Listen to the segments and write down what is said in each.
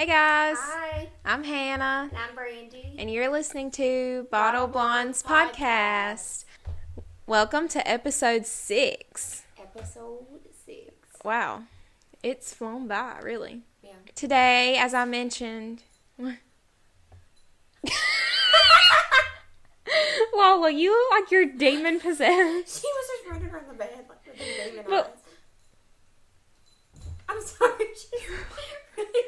Hey guys, Hi, I'm Hannah, and I'm Brandy. and you're listening to Bottle Bottle Blondes Blondes podcast. Welcome to episode six. Episode six. Wow, it's flown by, really. Yeah. Today, as I mentioned, Lola, you look like you're demon possessed. She was just running around the bed like with the demon Well- eyes. I'm sorry.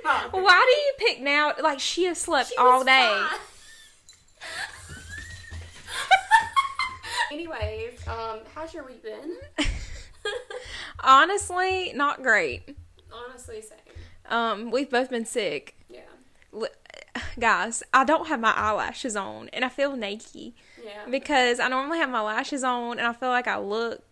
Bothered. Why do you pick now? Like she has slept She all day. Anyways, um, how's your week been? Honestly, not great. Honestly, same. Um, we've both been sick. Yeah. Li- Guys, I don't have my eyelashes on and I feel naked Yeah. because I normally have my lashes on and I feel like I look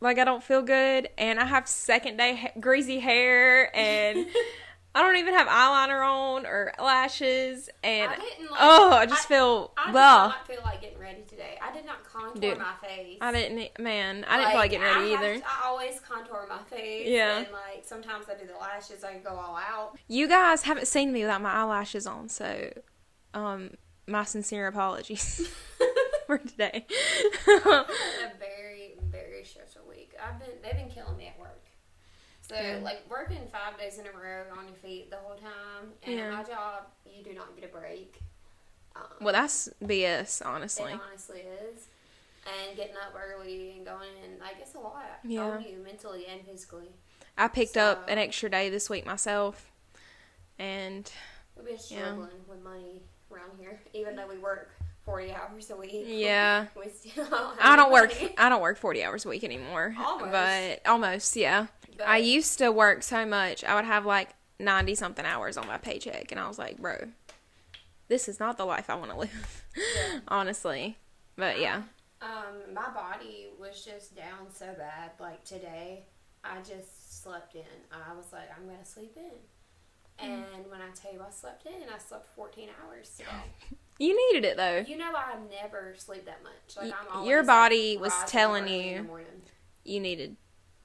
like I don't feel good and I have second day ha- greasy hair and I don't even have eyeliner on or lashes and I didn't, like- oh, I just I- feel I did blah. not feel like getting ready today. I did not contour Dude, my face. I didn't man, I didn't feel like getting ready I either. to- I always contour my face. Yeah. And like sometimes I do the lashes. I go all out. You guys haven't seen me without my eyelashes on, so um my sincere apologies for today. a very very stressful week. I've been they've been killing me at. So Yeah. like working five days in a row on your feet the whole time, and Yeah. at my job you do not get a break. Um, well, that's BS, honestly. it honestly is. And getting up early and going in, like it's a lot Yeah. on you mentally and physically. I picked up an extra day this week myself, and We've been Yeah. struggling with money around here, even though we work forty hours a week. yeah, we still I don't work. money. I don't work forty hours a week anymore. Almost. but almost, yeah. But- I used to work so much. I would have like ninety something hours on my paycheck, and I was like, bro, this is not the life I want to live. Yeah. Honestly, but yeah, Um, my body was just down so bad. Like today, I just slept in. I was like, I'm gonna sleep in. And when I tell you I slept in, I slept 14 hours today. you needed it though. You know, I never sleep that much. Like I'm always, your like, body was telling you. in the morning. You needed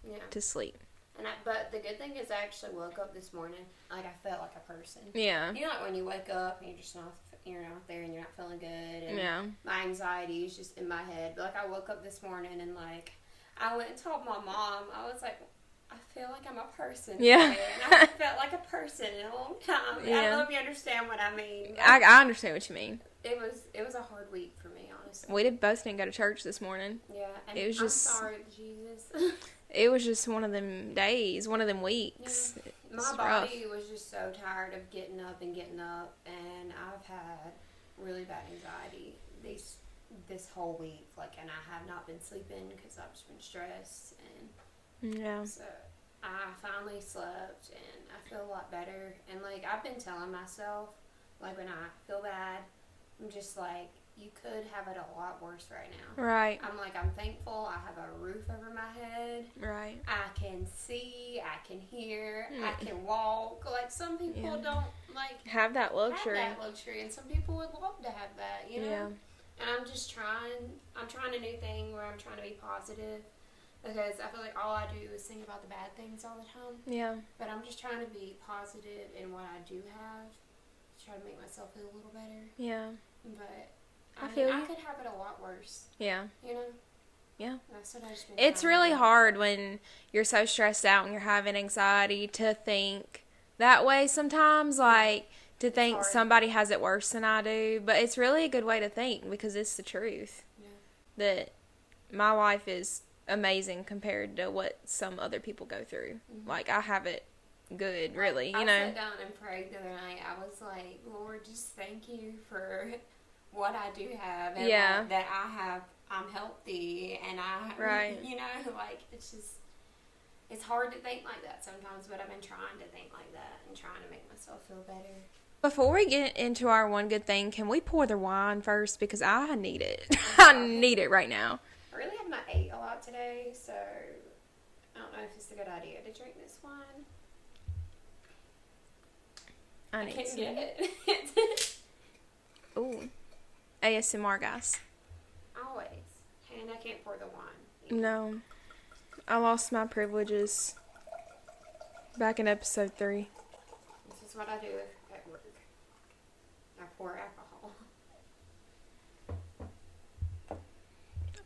Yeah. to sleep. And I, but the good thing is, I actually woke up this morning. Like I felt like a person. Yeah, You know, like when you wake up and you're just not, you're not there and you're not feeling good. And yeah. my anxiety is just in my head. But, like I woke up this morning and like I went and told my mom. I was like, I feel like I'm a person. Yeah. I haven't felt like a person in a long time. I don't know if you understand what I mean. I, I understand what you mean. it was it was a hard week for me, honestly. We did both didn't go to church this morning. yeah, and it was I'm just- sorry, Jesus. It was just one of them days, one of them weeks. my It's rough. body was just so tired of getting up and getting up, and I've had really bad anxiety this this whole week. Like, and I have not been sleeping because I've just been stressed. Yeah. So I finally slept and I feel a lot better. And like I've been telling myself, like when I feel bad, I'm just like, you could have it a lot worse right now. Right. I'm like, I'm thankful I have a roof over my head. Right. I can see, I can hear, I Mm. can walk. Like some people Yeah. don't like Have that luxury. have that luxury, and some people would love to have that. You know. Yeah. And I'm just trying. I'm trying a new thing where I'm trying to be positive because I feel like all I do is think about the bad things all the time. Yeah. But I'm just trying to be positive in what I do have, to try to make myself feel a little better. Yeah. But I I, mean, feel I you. could have it a lot worse. Yeah. You know. Yeah. That's what I just been It's really do. hard when you're so stressed out and you're having anxiety to think that way sometimes, like to think hard. somebody has it worse than I do. But it's really a good way to think because it's the truth Yeah. that my life is amazing compared to what some other people go through. Mhm. Like I have it good, really, I you know. I sat down and prayed the other night. I was like, Lord, just thank you for what I do have, and Yeah. like, that I have. I'm healthy, and I, Right. You know, like it's just, it's hard to think like that sometimes. But I've been trying to think like that and trying to make myself feel better. Before we get into our one good thing, can we pour the wine first because I need it. I need it right now. I really have not ate a lot today, so I don't know if it's a good idea to drink this wine. I I need can't get it. Ooh. ASMR guys. Always, and I can't pour the wine. No. I lost my privileges back in episode three. This is what I do at work. I pour alcohol.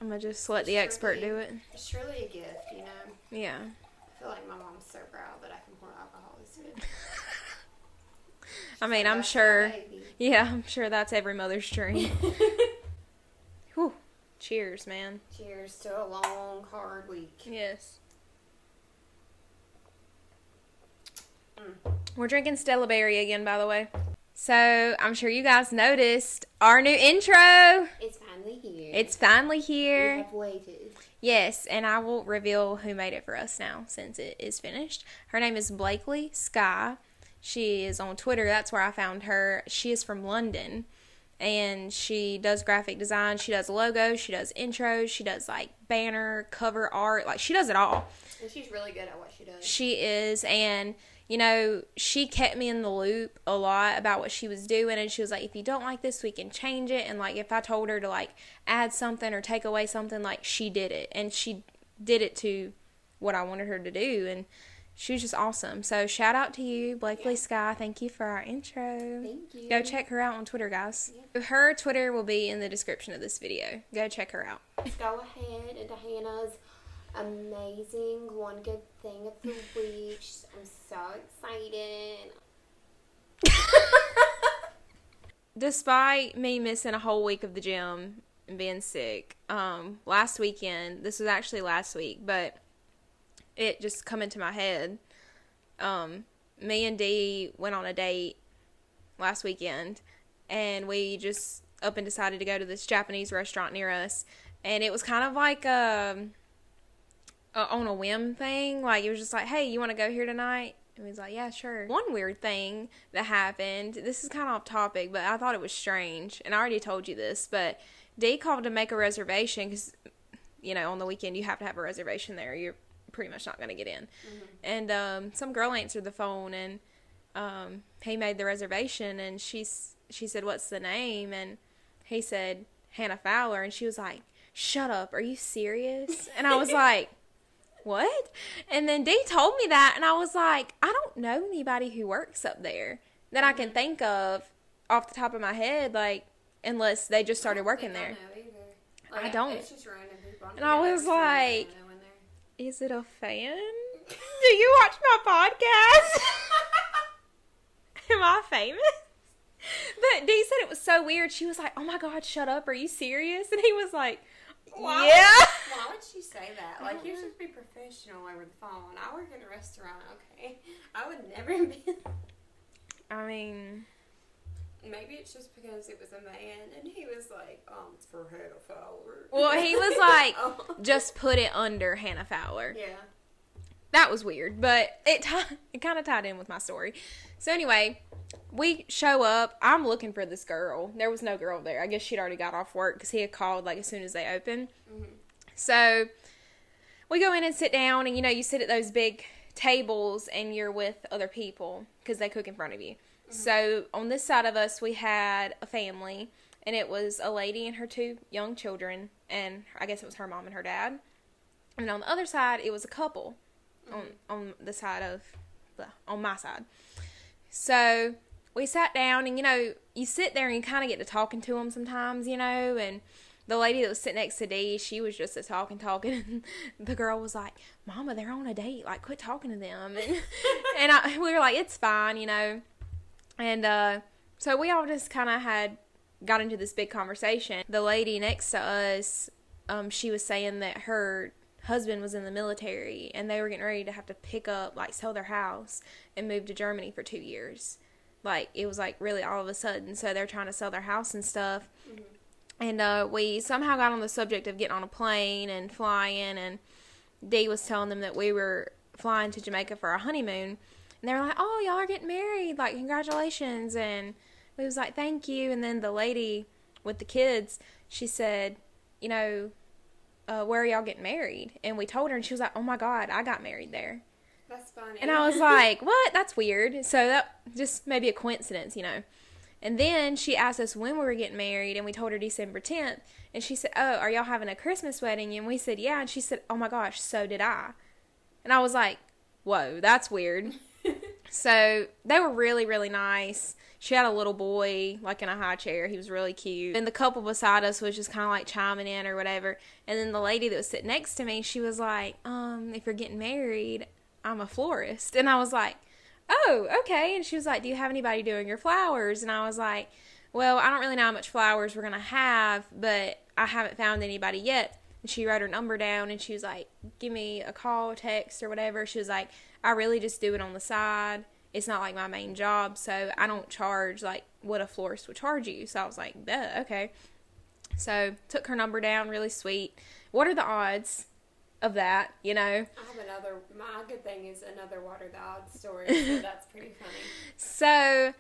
I'm gonna just let the expert do it. It's truly a gift, you know. Yeah. I feel like my mom's so proud that I can pour alcohol this good. I mean, I'm sure. Yeah, I'm sure that's every mother's dream. Whew. Cheers, man. Cheers to a long, hard week. Yes. Mm. We're drinking Stella Berry again, by the way. So I'm sure you guys noticed our new intro. It's finally here. It's finally here. we have waited. Yes, and I will reveal who made it for us now since it is finished. Her name is Blakely Skye. She is on Twitter. That's where I found her. She is from London and she does graphic design. She does logos, she does intros, she does like banner, cover art. Like she does it all. And she's really good at what she does. She is, and you know, she kept me in the loop a lot about what she was doing, and she was like, "If you don't like this, we can change it." And like, if I told her to like add something or take away something, like she did it, and she did it to what I wanted her to do, and she was just awesome. So shout out to you, Blakely Yeah. Skye. Thank you for our intro. Thank you. Go check her out on Twitter, guys. Her Twitter will be in the description of this video. Go check her out. Go ahead into Hannah's amazing one good thing of the week. I'm so excited. despite me missing a whole week of the gym and being sick, um, last weekend, this was actually last week, but it just come into my head. Um, me and Dee went on a date last weekend, and we just up and decided to go to this Japanese restaurant near us, and it was kind of like um a, on a whim thing. Like it was just like, hey, you want to go here tonight? And was like, yeah, sure. One weird thing that happened. This is kind of off topic, but I thought it was strange, and I already told you this, but Dee called to make a reservation because you know on the weekend you have to have a reservation there. You're pretty much not going to get in. And um, some girl answered the phone, and um, he made the reservation, and she's she said, "What's the name?" And he said, "Hannah Fowler," and she was like, "Shut up! Are you serious?" And I was like. What? And then Dee told me that, and I was like, I don't know anybody who works up there that I can think of off the top of my head, like, unless they just started working there. I don't. It's just random. And I was like- them in there. Is it a fan? Do you watch my podcast? Am I famous? But Dee said it was so weird. She was like, "Oh my god, shut up! Are you serious?" And he was like, Why "Yeah." Why would she say that? Like, you should be professional over the phone. I work in a restaurant, okay? I would never be. I mean, Maybe it's just because it was a man and he was like, um, it's for Hannah Fowler. well, he was like, Oh. "Just put it under Hannah Fowler." yeah. that was weird, but it ti- it kind of tied in with my story. So anyway, we show up. I'm looking for this girl. There was no girl there. I guess she'd already got off work because he had called like as soon as they opened. Mhm. So we go in and sit down, and you know you sit at those big tables and you're with other people because they cook in front of you. Mm-hmm. So on this side of us, we had a family, and it was a lady and her two young children, and I guess it was her mom and her dad. And on the other side, it was a couple mm-hmm. on on the side of on my side. So we sat down, and you know, you sit there and you kind of get to talking to them sometimes, you know. And the lady that was sitting next to Dee, she was just talking, talking. And the girl was like, "Mama, they're on a date. Like, quit talking to them." And and I, we were like, "It's fine," you know. And uh, so we all just kind of had got into this big conversation. The lady next to us, um, she was saying that her husband was in the military and they were getting ready to have to pick up, like, sell their house and move to Germany for two years. Like, it was like really all of a sudden. So they're trying to sell their house and stuff. And uh, we somehow got on the subject of getting on a plane and flying. And Dee was telling them that we were flying to Jamaica for our honeymoon. And they were like, "Oh, y'all are getting married! Like, congratulations!" And we was like, "Thank you." And then the lady with the kids, she said, "You know, uh, where are y'all getting married?" And we told her, and she was like, "Oh my God, I got married there." That's funny. And I was like, "What? That's weird." So that just maybe a coincidence, you know. And then she asked us when we were getting married, and we told her December 10th. And she said, Oh, are y'all having a Christmas wedding? And we said, Yeah. And she said, Oh my gosh, so did I. And I was like, Whoa, that's weird. So they were really, really nice. She had a little boy, like in a high chair. He was really cute. And the couple beside us was just kind of like chiming in or whatever. And then the lady that was sitting next to me, she was like, um, if you're getting married, I'm a florist. And I was like, oh, okay. And she was like, do you have anybody doing your flowers? And I was like, well, I don't really know how much flowers we're going to have, but I haven't found anybody yet. And she wrote her number down and she was like, give me a call, text, or whatever. She was like, I really just do it on the side. It's not like my main job, so I don't charge like what a florist would charge you. So I was like, duh, okay. So took her number down, really sweet. What are the odds of that, you know? I have another. My good thing is another water the odds story, so that's pretty funny. So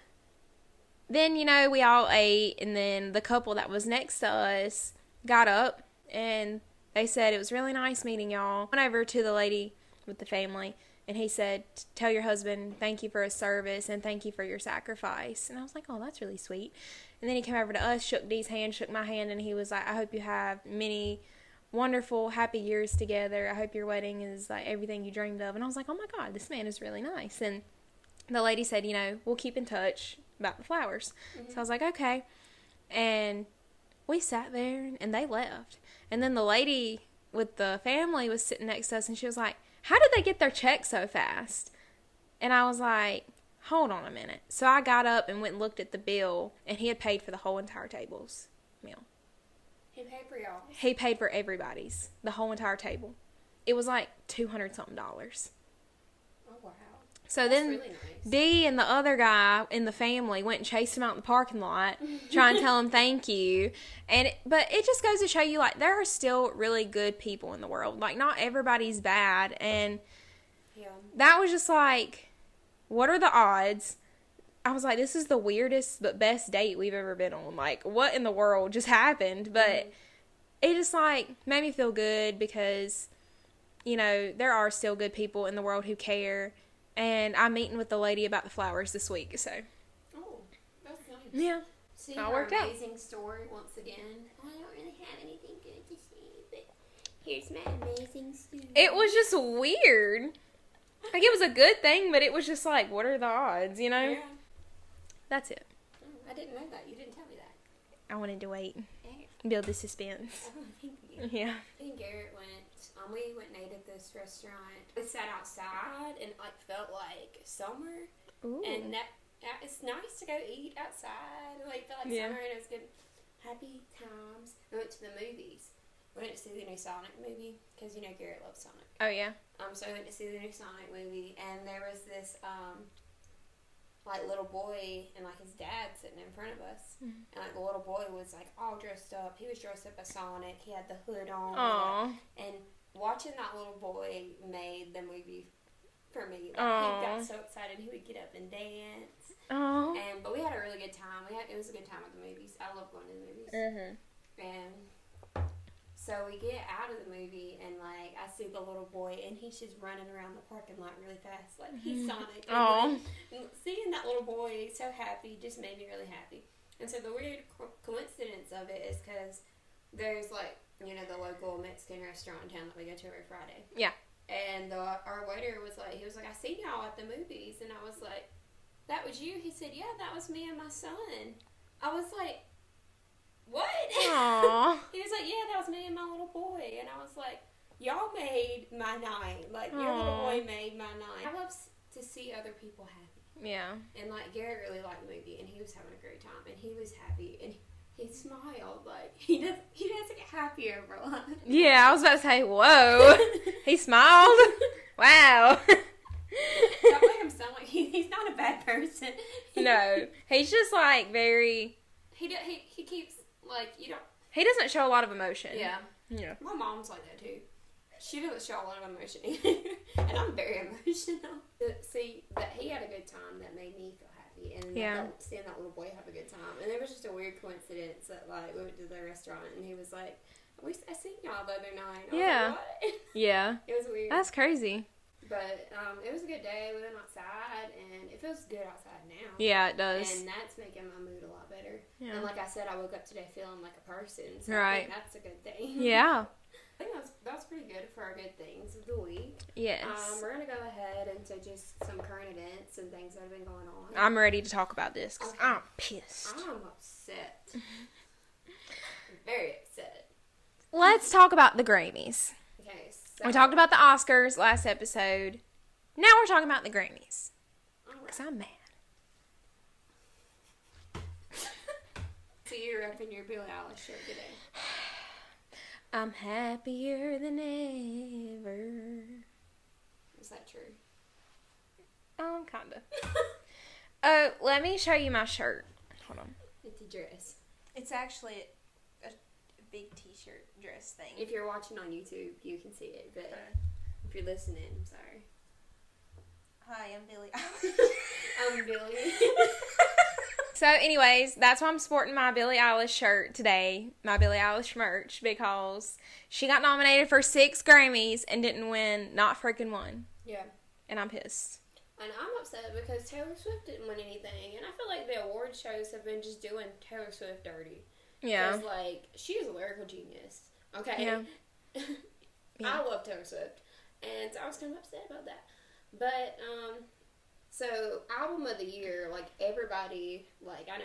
then, you know, we all ate, and then the couple that was next to us got up and they said it was really nice meeting y'all. Went over to the lady with the family, and he said, Tell your husband thank you for his service and thank you for your sacrifice. And I was like, Oh, that's really sweet. And then he came over to us, shook Dee's hand, shook my hand, and he was like, I hope you have many wonderful, happy years together. I hope your wedding is like everything you dreamed of. And I was like, Oh my God, this man is really nice. And the lady said, You know, we'll keep in touch about the flowers. Mm-hmm. So I was like, Okay. And we sat there and they left. And then the lady with the family was sitting next to us and she was like, How did they get their check so fast? And I was like, Hold on a minute. So I got up and went and looked at the bill and he had paid for the whole entire table's meal. He paid for y'all. He paid for everybody's, the whole entire table. It was like two hundred something dollars. Oh wow. So That's then really nice. Dee and the other guy in the family went and chased him out in the parking lot, trying to tell him thank you. And it, but it just goes to show you like there are still really good people in the world. Like not everybody's bad, and Yeah. that was just like, what are the odds? I was like, this is the weirdest but best date we've ever been on. Like, what in the world just happened? But mm-hmm. it just like made me feel good because, you know, there are still good people in the world who care. And I'm meeting with the lady about the flowers this week, so Oh, that's nice. yeah. See All her worked out. amazing story once again. I don't really have anything good to say, but here's my amazing story. It was just weird. Like it was a good thing, but it was just like, what are the odds? You know. Yeah. That's it. I didn't know that. You didn't tell me that. I wanted to wait, build the suspense. Oh, thank you. Yeah. Me and Garrett went. Um, we went and ate at this restaurant. We sat outside and like felt like summer, Ooh. and that, that it's nice to go eat outside. Like felt like Yeah. summer, and it was good. Happy times. We went to the movies. We went to see the new Sonic movie because you know Garrett loves Sonic. oh yeah. Um, so I went to see the new Sonic movie, and there was this um, like little boy and like his dad sitting in front of us, Mhm. and like the little boy was like all dressed up. He was dressed up as Sonic. He had the hood on. Aw. And watching that little boy made the movie for me. Like, Aw. he got so excited he would get up and dance. Oh. And but we had a really good time. We had it was a good time at the movies. I love going to the movies. Mhm. And so we get out of the movie, and like I see the little boy, and he's just running around the parking lot really fast, like he's mm-hmm. Sonic. And, Aw. like, seeing that little boy so happy just made me really happy. And so the weird co- coincidence of it is because there's like you know the local Mexican restaurant in town that we go to every Friday. Yeah. And the, our waiter was like, he was like, I seen y'all at the movies, and I was like, that was you. He said, yeah, that was me and my son. I was like, what? Aw. He was like, "Yeah, that was me and my little boy," and I was like, "Y'all made my night. Like your little boy made my night." I love to see other people happy, Yeah. and like Garrett really liked the movie, and he was having a great time, and he was happy, and he smiled like he does. He doesn't get happy over a lot. Yeah, I was about to say, whoa. he smiled. Wow. Don't make him sound like he, he's not a bad person. no, he's just like very. he do, he he keeps like you don't. He doesn't show a lot of emotion. Yeah, Yeah. my mom's like that too. She doesn't show a lot of emotion either, and I'm very emotional. See that he had a good time that made me feel happy, and Yeah. that, seeing that little boy have a good time, and it was just a weird coincidence that like we went to the restaurant and he was like, "We I seen y'all the other night." I was Yeah. like, what? Yeah. it was weird, That's crazy. But um, it was a good day. We went outside, and it feels good outside now. Yeah, it does. And that's making my mood a lot better. Yeah. And like I said, I woke up today feeling like a person. So I Right. think that's a good thing. Yeah. I think that's was, that was pretty good for our good things of the week. Yes. Um, we're gonna go ahead into just some current events and things that have been going on. I'm ready to talk about this because Okay. I'm pissed. I'm upset. I'm very upset. Let's talk about the Grammys. So We talked about the Oscars last episode. Now we're talking about the Grammys because I'm mad. So you're repping your Billie Eilish shirt today. I'm happier than ever. Is that true? Um, kinda. Oh, let me show you my shirt. Hold on. It's a dress. It's actually big T-shirt dress thing. If you're watching on YouTube, you can see it, but if you're listening, I'm sorry. Hi, I'm Billie. I'm Billie. so, anyways, that's why I'm sporting my Billie Eilish shirt today, my Billie Eilish merch, because she got nominated for six Grammys and didn't win, not freaking one, yeah. and I'm pissed. And I'm upset because Taylor Swift didn't win anything, and I feel like the award shows have been just doing Taylor Swift dirty. Yeah. Because, like, she is a lyrical genius. Okay? Yeah. Yeah. I love Taylor Swift. And so I was kind of upset about that. But, um, so album of the year, like, everybody, like, I know,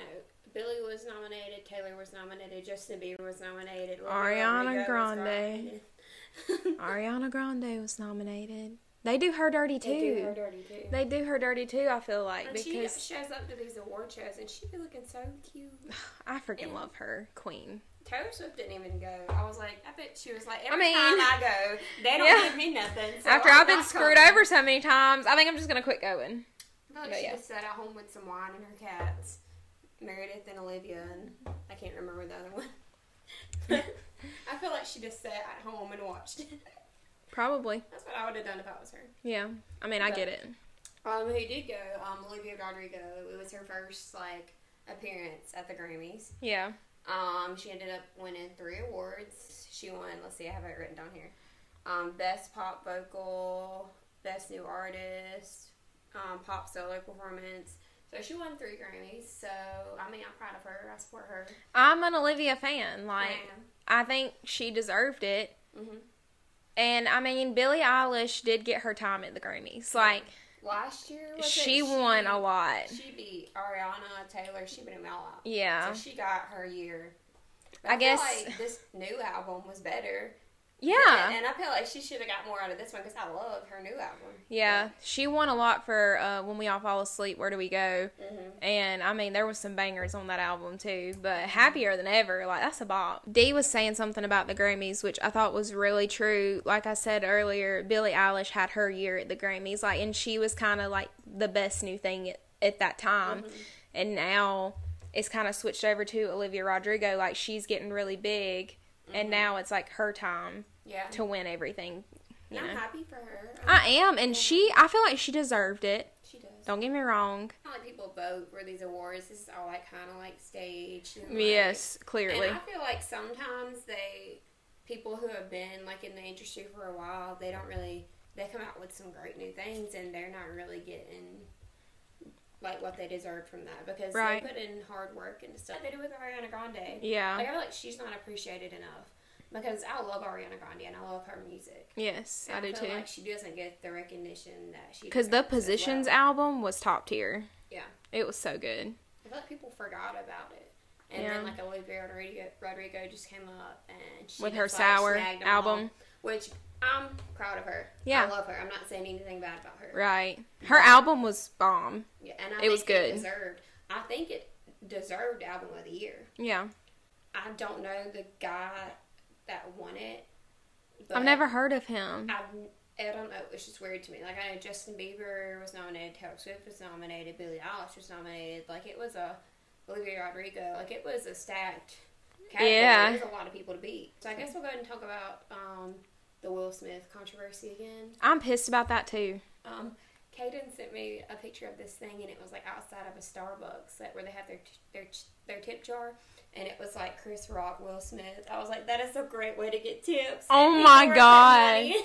Billie was nominated, Taylor was nominated, Justin Bieber was nominated, Ariana Grande. Ariana Grande was nominated. They do her dirty too. They do her dirty, too. They do her dirty too. I feel like and she shows up to these award shows, and she be looking so cute. I freaking love her, Queen. Taylor Swift didn't even go. I was like, I bet she was like, every mean- time I go, they don't Yeah. give me nothing. So After I'm I've been screwed coming. over so many times, I think I'm just gonna quit going. I feel like But she yeah. just sat at home with some wine and her cats, Meredith and Olivia, and I can't remember the other one. I feel like she just sat at home and watched it. Probably. That's what I would have done if I was her. Yeah. I mean, I get it. Um, who did go? Um, Olivia Rodrigo. It was her first like appearance at the Grammys. Yeah. Um, she ended up winning three awards. She won. Let's see, I have it written down here. Um, best pop vocal, best new artist, um, pop solo performance. So she won three Grammys. So I mean, I'm proud of her. I support her. I'm an Olivia fan. Like, I I think she deserved it. am. And I mean, Billie Eilish did get her time at the Grammys. Like, Last year, was she it? won a lot. She beat Ariana Taylor. She beat them all out. Yeah. So she got her year. But I feel guess- like this new album was better. Yeah. And I feel like she should have got more out of this one because I love her new album. Yeah. She won a lot for uh, When We All Fall Asleep, Where Do We Go? hmm And I mean, there was some bangers on that album too, but happier than ever. Like that's a bop. Dee was saying something about the Grammys, which I thought was really true. Like I said earlier, Billie Eilish had her year at the Grammys, like, and she was kind of like the best new thing at, at that time. Mm-hmm. And now it's kind of switched over to Olivia Rodrigo. Like she's getting really big, and now it's like her time Yeah. to win everything. You I'm happy for her. Um, I am, and she. I feel like she deserved it. She does. Don't get me wrong. Not like people vote for these awards. This is all like kind of like staged. like- Yes, clearly. And I feel like sometimes they, people who have been like in the industry for a while, they don't really. They come out with some great new things, and they're not really getting like what they deserve from that because Right. they put in hard work and stuff. They do with Ariana Grande. Yeah. Like I feel like she's not appreciated enough because I love Ariana Grande and I love her music. Yes, And I do feel too. Like she doesn't get the recognition that she Because the Positions well. album was top tier. Yeah. It was so good. I feel like people forgot about it. And Yeah. then like Olivia Rodrigo, Rodrigo just came up and she With her like, Sour album. all, which I'm proud of her. Yeah. I love her. I'm not saying anything bad about her. Right. Her album was bomb. Yeah, and I It was good. It deserved. I think it deserved album of the year. Yeah. I don't know the guy that won it. I've never heard of him. I've, I don't know. It's just weird to me. Like I know Justin Bieber was nominated, Taylor Swift was nominated, Billie Eilish was nominated. Like it was a Olivia Rodrigo. Like it was a stacked category. Yeah. There's a lot of people to beat. So I guess we'll go ahead and talk about um, the Will Smith controversy again. I'm pissed about that too. Um, Kaden sent me a picture of this thing, and it was like outside of a Starbucks, like where they have their their their tip jar, and it was like Chris Rock, Will Smith. I was like, that is a great way to get tips. Oh my God.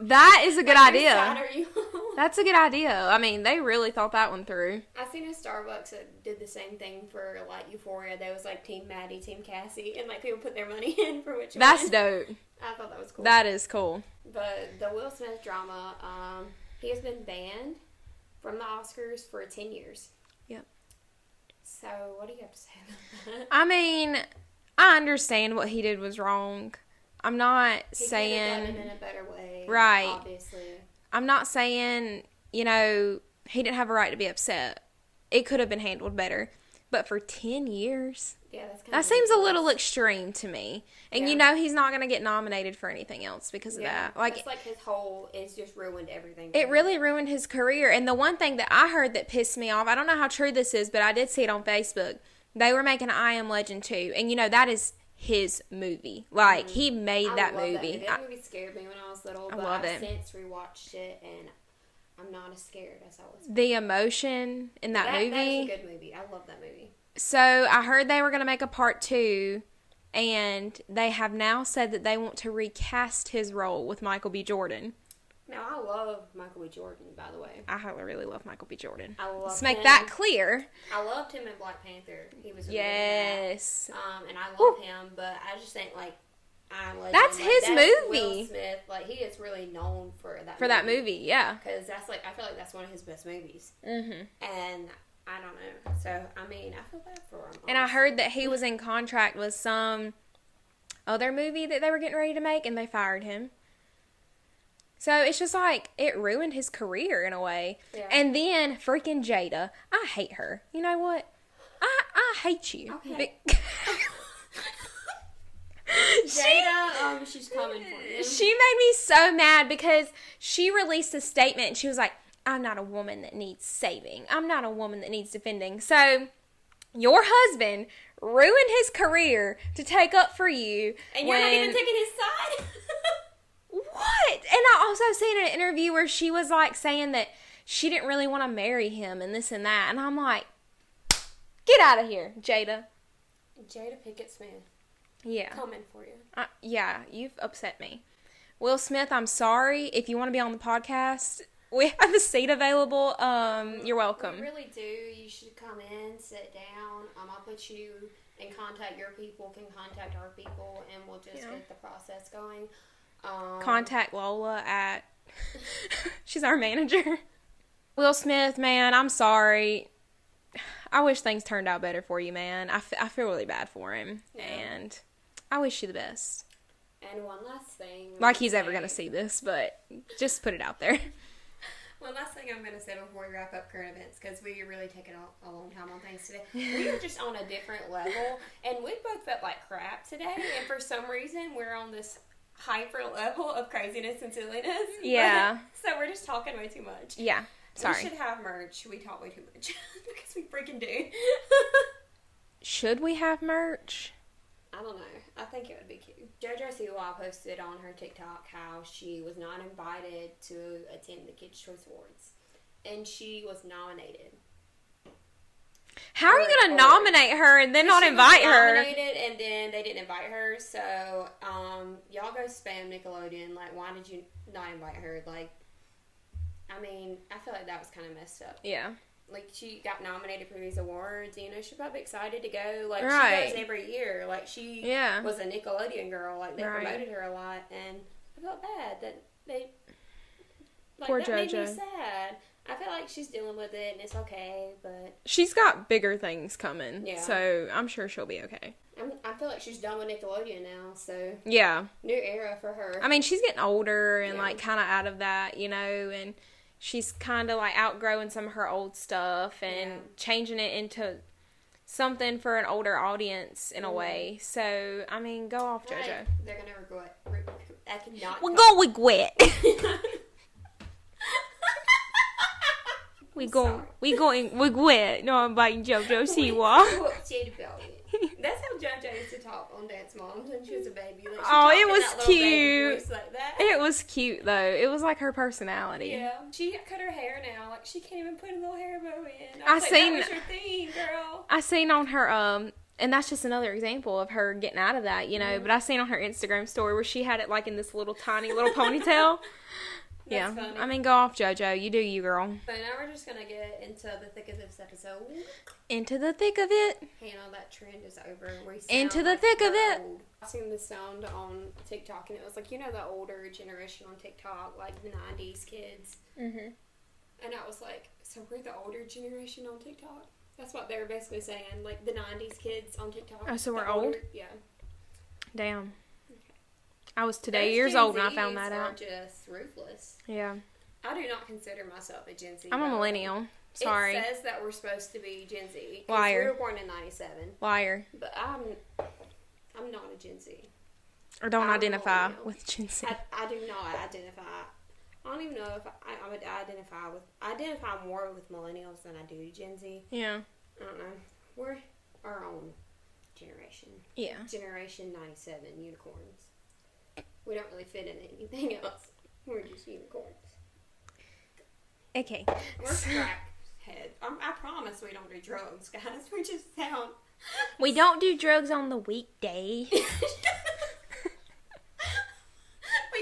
That is a good Like, idea. side are you on? That's a good idea. I mean, they really thought that one through. I seen a Starbucks that did the same thing for like Euphoria. There was like Team Maddie, Team Cassie, and like people put their money in for which That's one. dope. I thought that was cool. That is cool. But the Will Smith drama, um, he has been banned from the Oscars for 10 years. So, what do you have to say about that? I mean, I understand what he did was wrong. I'm not He could have saying done it in a better way. Right. Obviously. I'm not saying, you know, he didn't have a right to be upset. It could have been handled better. But for 10 years, Yeah, that's kind that of seems a little extreme to me. And you know, he's not going to get nominated for anything else because of Yeah, that. Like, it's like his whole it's just ruined everything. it for really ruined his career. And the one thing that I heard that pissed me off, I don't know how true this is, but I did see it on Facebook. They were making I Am Legend 2. And you know, that is his movie. Like, he made Mm-hmm. I that movie. That movie. I- movie scared me when I was little, I but love I've it. since rewatched it and I'm not as scared as I was. the emotion in that, movie. That is a good movie. I love that movie. So I heard they were going to make a part two, and they have now said that they want to recast his role with Michael B. Jordan. Now I love Michael B. Jordan, by the way. I really, really love Michael B. Jordan. I love Let's make him. that clear. I loved him in Black Panther. He was really good in that. Yes. Um, and I love Woo. him, but I just think like That's like, his Will movie. Smith, like he is really known for that For that movie, yeah. because that's like I feel like that's one of his best movies, hmm and I don't know. So I mean, I feel bad for him. And I heard that he was in contract with some other movie that they were getting ready to make, and they fired him. So it's just like it ruined his career in a way. Yeah. And then freaking Jada, I hate her. You know what? I I hate you. Okay. Jada, um, she's coming for you. she made me so mad because she released a statement and she was like, I'm not a woman that needs saving. I'm not a woman that needs defending. So your husband ruined his career to take up for you. and you're not even taking his side. What? And I also seen an interview where she was like saying that she didn't really want to marry him and this and that. And I'm like, get out of here, Jada. Jada Pinkett Smith Yeah. coming for you. Uh, yeah, you've upset me. Will Smith, I'm sorry. If you want to be on the podcast, we have a seat available. Um, you're welcome. You really do. You should come in, sit down. Um, I'll put you in contact. Your people can contact our people, and we'll just Yeah. get the process going. Um, Contact Lola at. She's our manager. Will Smith, man, I'm sorry. I wish things turned out better for you, man. I, f- I feel really bad for him. Yeah. And I wish you the best. And one last thing. Like he's ever going to see this, but just put it out there. One last thing I'm going to say before we wrap up current events, because we are really taking a, a long time on things today. we are just on a different level, and we both felt like crap today. And for some reason, we're on this hyper level of craziness and silliness. Yeah. so we're just talking way too much. Yeah. Sorry. We should have merch. We talk way too much because we freaking do. Should we have merch? I don't know. I think it would be cute. JoJo Siwa posted on her TikTok how she was not invited to attend the Kids' Choice Awards, and she was nominated. How are you going to nominate her and then not invite her? Nominated, and then they didn't invite her. So, um, y'all go spam Nickelodeon. Like, why did you not invite her? Like, I mean, I feel like that was kind of messed up. Yeah. Like she got nominated for these awards. You know, she's probably excited to go. Like Right. she goes every year. Like she Yeah. was a Nickelodeon girl. Like they Right. promoted her a lot, and I felt bad that they. Like, Poor that made me sad. I feel like she's dealing with it, and it's okay. But She's got bigger things coming. Yeah. So I'm sure she'll be okay. I'm, I feel like she's done with Nickelodeon now. So Yeah. new era for her. I mean, she's getting older and Yeah. like kind of out of that, you know, and she's kind of like outgrowing some of her old stuff and Yeah. changing it into something for an older audience in a Mhm. way. So, I mean, go off, JoJo. they're gonna regret. Re- I cannot. We come- go with wet. we I'm go. sorry. We going with wet. No, I'm biting JoJo Siwa. So upset about it. That's how JoJo used to talk on Dance Moms when she was a baby. Like, Oh, it was that little baby cute. Like. It was cute though. It was like her personality. Yeah, she cut her hair now. Like she can't even put a little hair bow in. I was like, seen- that was your thing, girl. I seen on her um and that's just another example of her getting out of that, you know. Mm-hmm. But I seen on her Instagram story where she had it like in this little tiny little ponytail. yeah, funny. I mean, go off, JoJo. You do you, girl. So now we're just gonna get into the thick of this episode. Into the thick of it. Hannah, that trend is over. We Into the like thick of it. old. I seen the sound on TikTok, and it was like you know the older generation on TikTok, like the '90s kids, Mm-hmm. and I was like, so we're the older generation on TikTok. That's what they were basically saying, like the '90s kids on TikTok. Oh, so we're old? Yeah. Damn. I was today Those years Gen old when I found that out. just ruthless. Yeah. I do not consider myself a Gen Z. I'm a by the way. millennial. Sorry. It says that we're supposed to be Gen Z. Liar. We were born in '97, Liar. but I'm I'm not a Gen Z. Or don't I'm identify with Gen Z. I, I do not identify. I don't even know if I, I would identify with. I identify more with millennials than I do Gen Z. Yeah. I don't know. We're our own generation. Yeah. Generation '97 unicorns. We don't really fit in anything else. We're just unicorns. Okay. We're crackheads. Um, I promise we don't do drugs, guys. We just sound. We don't do drugs on the weekday. we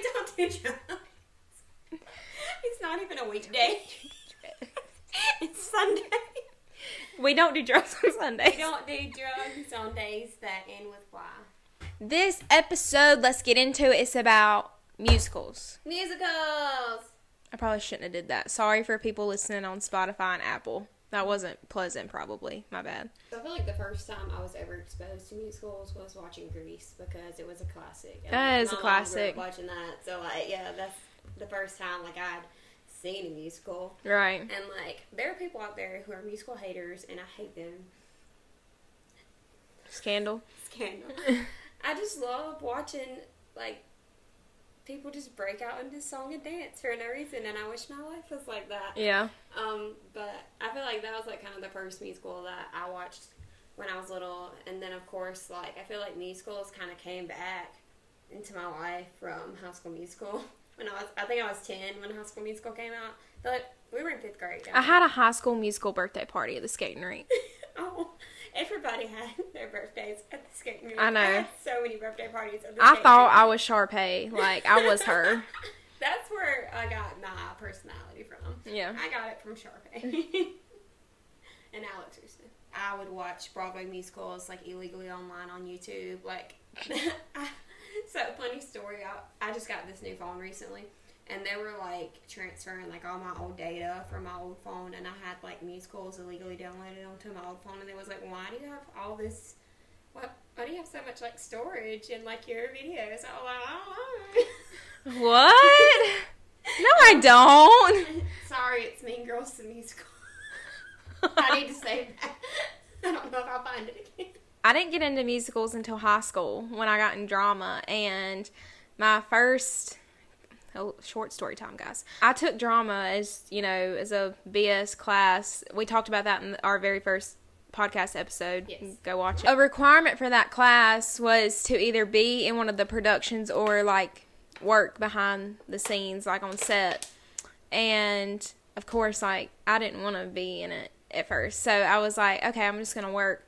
don't do drugs. It's not even a weekday. it's Sunday. we don't do drugs on Sundays. We don't do drugs on days that end with Y. This episode, let's get into it. It's about musicals. Musicals. I probably shouldn't have did that. Sorry for people listening on Spotify and Apple. That wasn't pleasant, probably. My bad. So I feel like the first time I was ever exposed to musicals was watching Grease because it was a classic. And That is a mom grew up classic. Watching that, so like yeah, that's the first time like I'd seen a musical. Right. And like there are people out there who are musical haters, and I hate them. Scandal. Scandal. I just love watching like people just break out into song and dance for no reason, and I wish my life was like that. Yeah. Um, but I feel like that was like kind of the first musical that I watched when I was little, and then of course, like I feel like musicals kind of came back into my life from High School Musical when I was. I think I was ten when High School Musical came out. But like we were in fifth grade. I had a high school musical birthday party at the skating rink. oh, everybody had their birthdays at the skating rink. I know. had so many birthday parties at the I skating thought rink. I was Sharpay. Like, I was her. That's where I got my personality from. Yeah. I got it from Sharpay and Alex Houston. I would watch Broadway musicals like illegally online on YouTube. Like, I, so funny story. I, I just got this new phone recently, and they were like transferring like all my old data from my old phone, and I had like musicals illegally downloaded onto my old phone, and they was like, why do you have all this? What? Why do you have so much like storage in like your videos? I was like, I don't know. What? No, I don't. Sorry, it's Mean Girls the musical. I need to save that. I don't know if I'll find it again. I didn't get into musicals until high school when I got in drama, and my first oh, short story time, guys. I took drama as you know as a BS class. We talked about that in our very first podcast episode. Yes. Go watch it. A requirement for that class was to either be in one of the productions or like work behind the scenes, like on set. And of course, like I didn't want to be in it at first, so I was like, okay, I'm just gonna work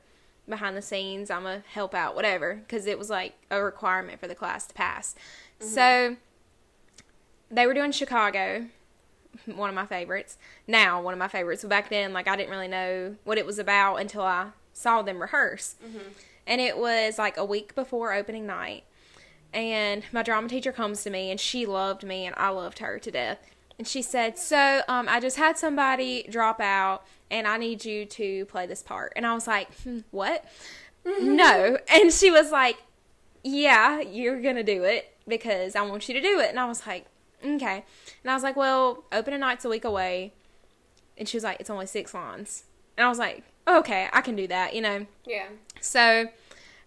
behind the scenes. I'm gonna help out, whatever, because it was like a requirement for the class to pass. Mm-hmm. So they were doing Chicago, one of my favorites. Now one of my favorites. But back then, like I didn't really know what it was about until I saw them rehearse, and it was like a week before opening night. And my drama teacher comes to me, and she loved me, and I loved her to death. And she said, "So, um, I just had somebody drop out, and I need you to play this part." And I was like, hmm, "What? no." And she was like, "Yeah, you're gonna do it because I want you to do it." And I was like, "Okay." And I was like, "Well, opening night's a week away," and she was like, "It's only six lines." And I was like, "Okay, I can do that," you know. Yeah. So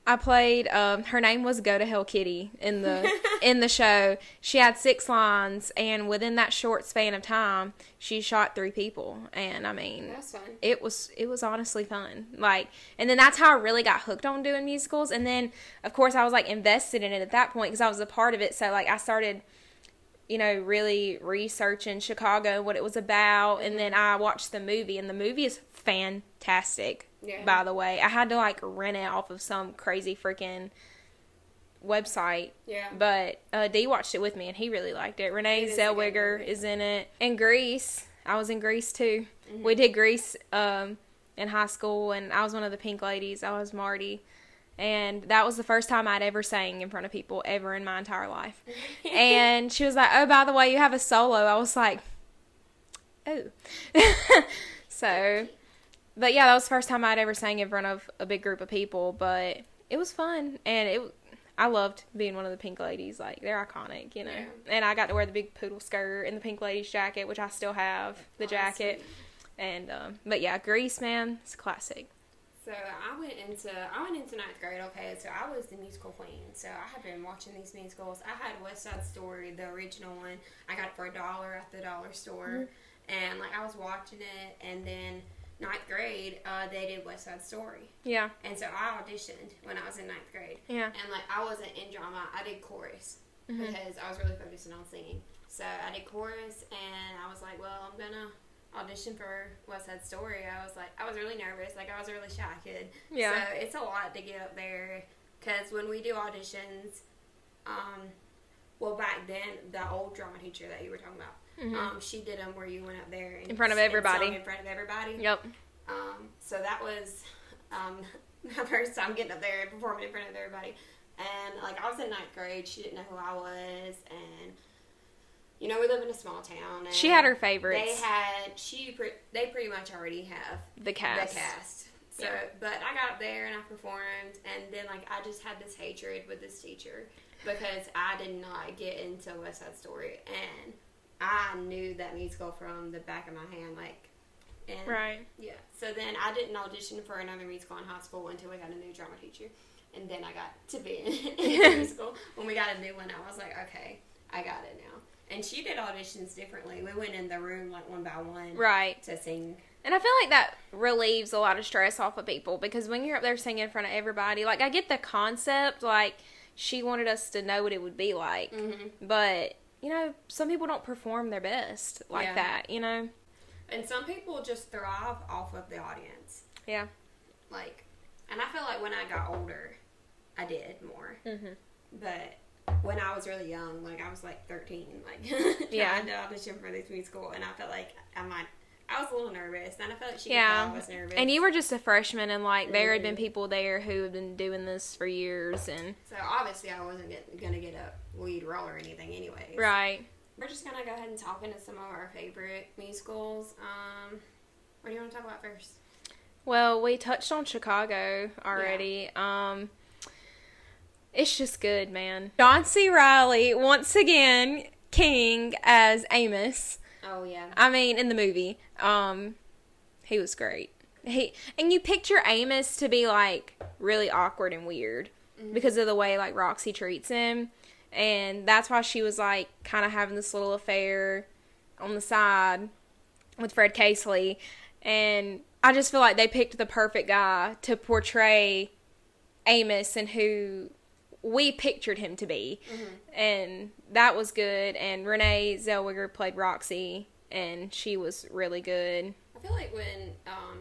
I played. Um, her name was Go to Hell Kitty in the in the show. She had six lines, and within that short span of time, she shot three people. And I mean, That's fun. it was it was honestly fun. Like, and then that's how I really got hooked on doing musicals. And then, of course, I was like invested in it at that point because I was a part of it. So like, I started. You know, really researching Chicago, what it was about, and then I watched the movie, and the movie is fantastic Yeah. by the way. I had to like rent it off of some crazy freaking website. Yeah. But uh, Dee watched it with me and he really liked it. Renee It is a good Zellweger is in it. And Grease. I was in Grease too. Mm-hmm. We did Grease um, in high school and I was one of the pink ladies. I was Marty. And that was the first time I'd ever sang in front of people ever in my entire life. and she was like, "Oh, by the way, you have a solo." I was like, "Oh." so, but yeah, that was the first time I'd ever sang in front of a big group of people, but it was fun and it I loved being one of the pink ladies. Like they're iconic, you know. Yeah. And I got to wear the big poodle skirt and the pink ladies jacket, which I still have the Oh, jacket. And um, but yeah, Grease, man, it's a classic. So I went into I went into ninth grade. Okay, so I was the musical queen. So I had been watching these musicals. I had West Side Story, the original one. I got it for a dollar at the dollar store, and like I was watching it. And then ninth grade, uh, they did West Side Story, Yeah, and so I auditioned when I was in ninth grade. yeah, And like I wasn't in drama, I did chorus Mhm. because I was really focusing on singing. So I did chorus, and I was like, well, I'm gonna audition for West Side Story. I was like, I was really nervous, like I was a really shy kid. yeah, So it's a lot to get up there because when we do auditions, um, well back then the old drama teacher that you were talking about, Mhm. um, she did them where you went up there and In front of everybody. in front of everybody. yep, Um, so that was um, my first time getting up there and performing in front of everybody. And like I was in ninth grade, she didn't know who I was, and you know we live in a small town. And She had her favorites. They had she. Pre- they pretty much already have the cast. the cast. So, Yeah. but I got up there and I performed, and then like I just had this hatred with this teacher because I did not get into West Side Story, and I knew that musical from the back of my hand, like. And Right. yeah. So then I didn't audition for another musical in high school until we got a new drama teacher. And then I got to be in, in musical. When we got a new one, I was like, okay, I got it now. And she did auditions differently. We went in the room like one by one Right. to sing. And I feel like that relieves a lot of stress off of people because when you're up there singing in front of everybody, like I get the concept, like she wanted us to know what it would be like, Mm-hmm. but you know, some people don't perform their best like Yeah. that, you know? And some people just thrive off of the audience. Yeah. Like, and I feel like when I got older, I did more. Mm-hmm. But when I was really young, like I was like 13, like trying Yeah. to audition for this musical, and I felt like I might, I was a little nervous, and I felt like she Yeah. I was nervous. And you were just a freshman, and like there had been Mhm. people there who had been doing this for years, and so obviously I wasn't get, gonna get a lead role or anything, anyways. right. We're just gonna go ahead and talk into some of our favorite musicals. Um, what do you want to talk about first? Well, we touched on Chicago already. Um it's just good, man. John C. Reilly once again king as Amos. Oh yeah. I mean, in the movie, um he was great. He and you picture Amos to be like really awkward and weird Mhm. because of the way like Roxie treats him. And that's why she was like kind of having this little affair on the side with Fred Casely. And I just feel like they picked the perfect guy to portray Amos and who we pictured him to be. Mhm. And that was good. And Renee Zellweger played Roxie, and she was really good. I feel like when um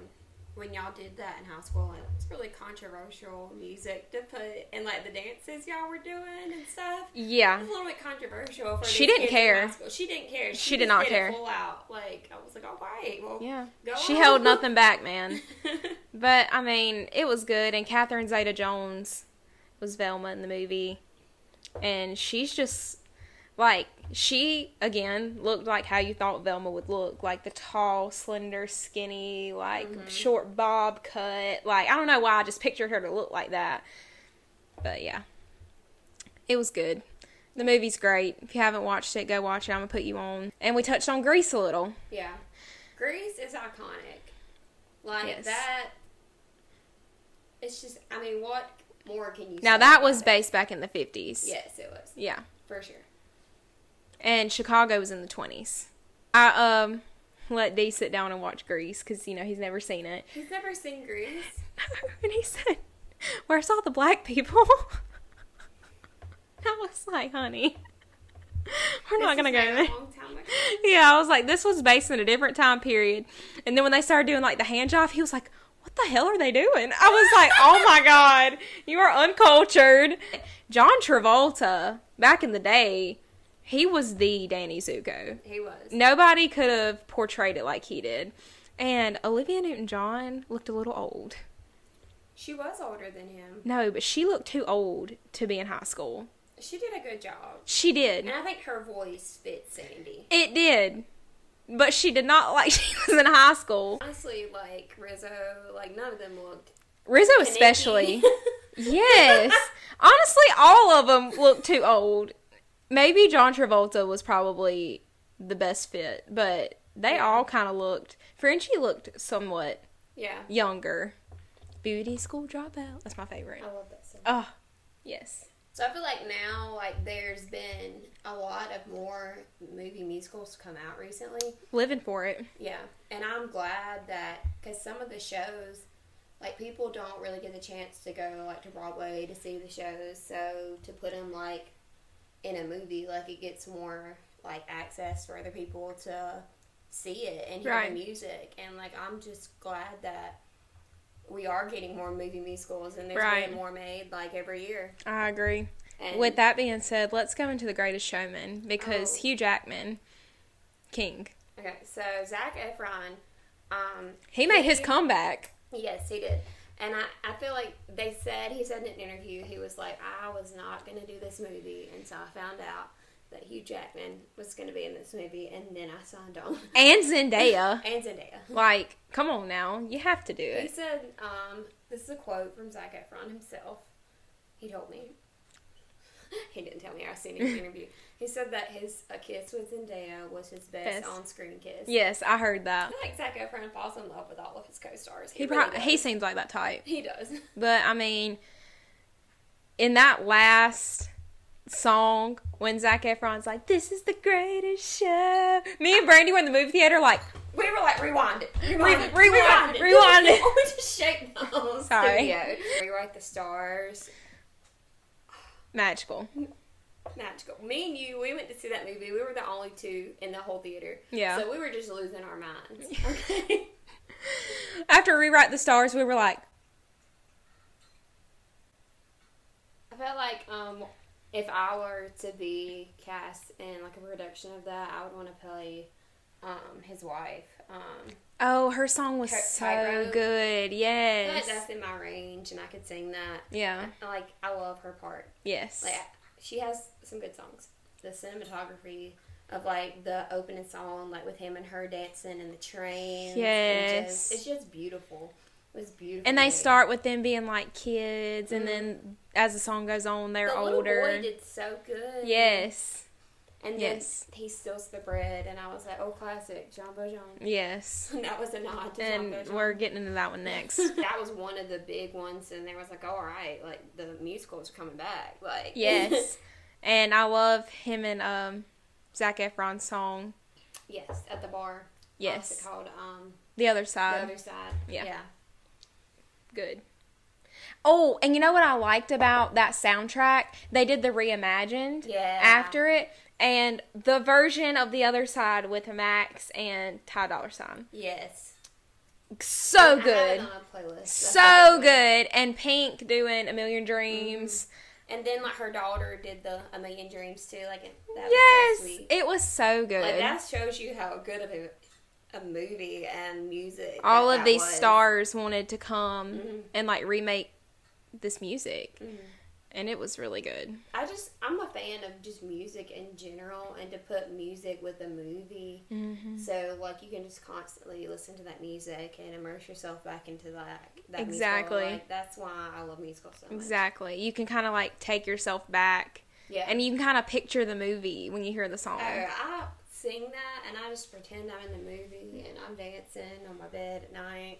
when y'all did that in high school, it was really controversial music to put in like the dances y'all were doing and stuff. It Yeah. was a little bit controversial for She didn't care. She didn't care. She did just not it care. Full out. Like I was like, all right, well, Yeah. She on. held nothing back, man. But I mean, it was good. And Catherine Zeta Jones was Velma in the movie, and she's just like she again looked like how you thought Velma would look, like the tall, slender, skinny, like Mhm. short bob cut. Like I don't know why I just pictured her to look like that, but yeah, it was good. The movie's great. If you haven't watched it, go watch it. I'm gonna put you on. And we touched on Grease a little. Yeah. Grease is iconic. Like Yes. that it's just I mean, what more can you Now that was based back in the 50s. Yes, it was. Yeah. For sure. and Chicago was in the 20s. I um let Dee sit down and watch Grease because you know he's never seen it, He's never seen Grease. and he said, "Where's all the black people?" I was like, "Honey, we're not gonna go there." Yeah, I was like, "This was based in a different time period," and then when they started doing like the hand job, he was like. What the hell are they doing? I was like, oh my god, you are uncultured. John Travolta, back in the day, he was the Danny Zuko. He was. Nobody could have portrayed it like he did. And Olivia Newton John looked a little old. She was older than him. No, but she looked too old to be in high school. She did a good job. She did. And I think her voice fits Sandy. It did. But she did not like she was in high school. Honestly, like Rizzo, like none of them looked. Rizzo especially. yes. Honestly, all of them looked too old. Maybe John Travolta was probably the best fit, but they Yeah. all kind of looked. Frenchie looked somewhat yeah. younger. Beauty school dropout. That's my favorite. I love that song. Oh, yes. So I feel like now, like there's been a lot of more movie musicals come out recently. Living for it. Yeah, and I'm glad that because some of the shows, like people don't really get the chance to go like to Broadway to see the shows. So to put them like in a movie, like it gets more like access for other people to see it and hear Right. the music. And like I'm just glad that we are getting more movie musicals and there's Right. being more made like every year. I agree. And With that being said, let's go into The Greatest Showman because Oh. Hugh Jackman, King, Okay, so Zac Efron, um, he made his comeback. yes, he did. And I, I feel like they said, he said in an interview, he was like, I was not going to do this movie until I found out that Hugh Jackman was going to be in this movie, and then I signed on. And Zendaya. and Zendaya. Like, come on now. You have to do it. He said, um, this is a quote from Zac Efron himself. He told me. he didn't tell me, I seen in interview. He said that his A Kiss with Zendaya was his best Best. on screen kiss. Yes, I heard I that. feel like Zac Efron falls in love with all of his co-stars. He really prob- he seems like that type. He does. But I mean, in that last song when Zac Efron's like, "This is the greatest show," me and Brandy were in the movie theater like, We were like, rewind it, rewind Re- it, rewind, it. rewind it. we just shake the whole Sorry. studio. Rewrite the stars. magical. Magical. Me and you, we went to see that movie. We were the only two in the whole theater. Yeah. So we were just losing our minds. Okay. After rewrite the stars, we were like, I felt like um, if I were to be cast in like a production of that, I would want to play um, his wife. Um, "Oh, her song was so good." Yes. that's in my range, and I could sing that. Yeah. I, like I love her part. Yes. Like she has some good songs. The cinematography of like the opening song, like with him and her dancing in the train. Yes. just, it's just beautiful. It was beautiful. And they start with them being like kids, and then as the song goes on, they're the older. Little boy did so good. Yes. And then Yes. he steals the bread, and I was like, "Oh, classic, Jean Valjean." Yes. that was a nod to And Valjean. we're getting into that one next. that was one of the big ones, and there was like, "All right, like the musicals are coming back." Like, Yes. and I love him and um Zac Efron's song. yes, at the bar. What's Yes. it called? Um, The other side. the other side. yeah. yeah. Good. Oh, and you know what I liked about that soundtrack? They did the reimagined Yeah. after it and the version of the other side with Max and Ty Dollar Sign. Yes. So I have it good. on a playlist. So good. And Pink doing A Million Dreams. was. And then like her daughter did the A Million Dreams too. Like it- that was Yes. so sweet. It was so good. Like that shows you how good of a, a movie and music. All that of that these was. stars wanted to come Mhm. and like remake this music. Mhm. And it was really good. I just I'm a fan of just music in general, and to put music with a movie. Mm-hmm. So like you can just constantly listen to that music and immerse yourself back into that. that musical. Exactly. Like, that's why I love musicals so much. Exactly. You can kind of like take yourself back Yeah. and you can kind of picture the movie when you hear the song. Oh, I sing that and I just pretend I'm in the movie and I'm dancing on my bed at night.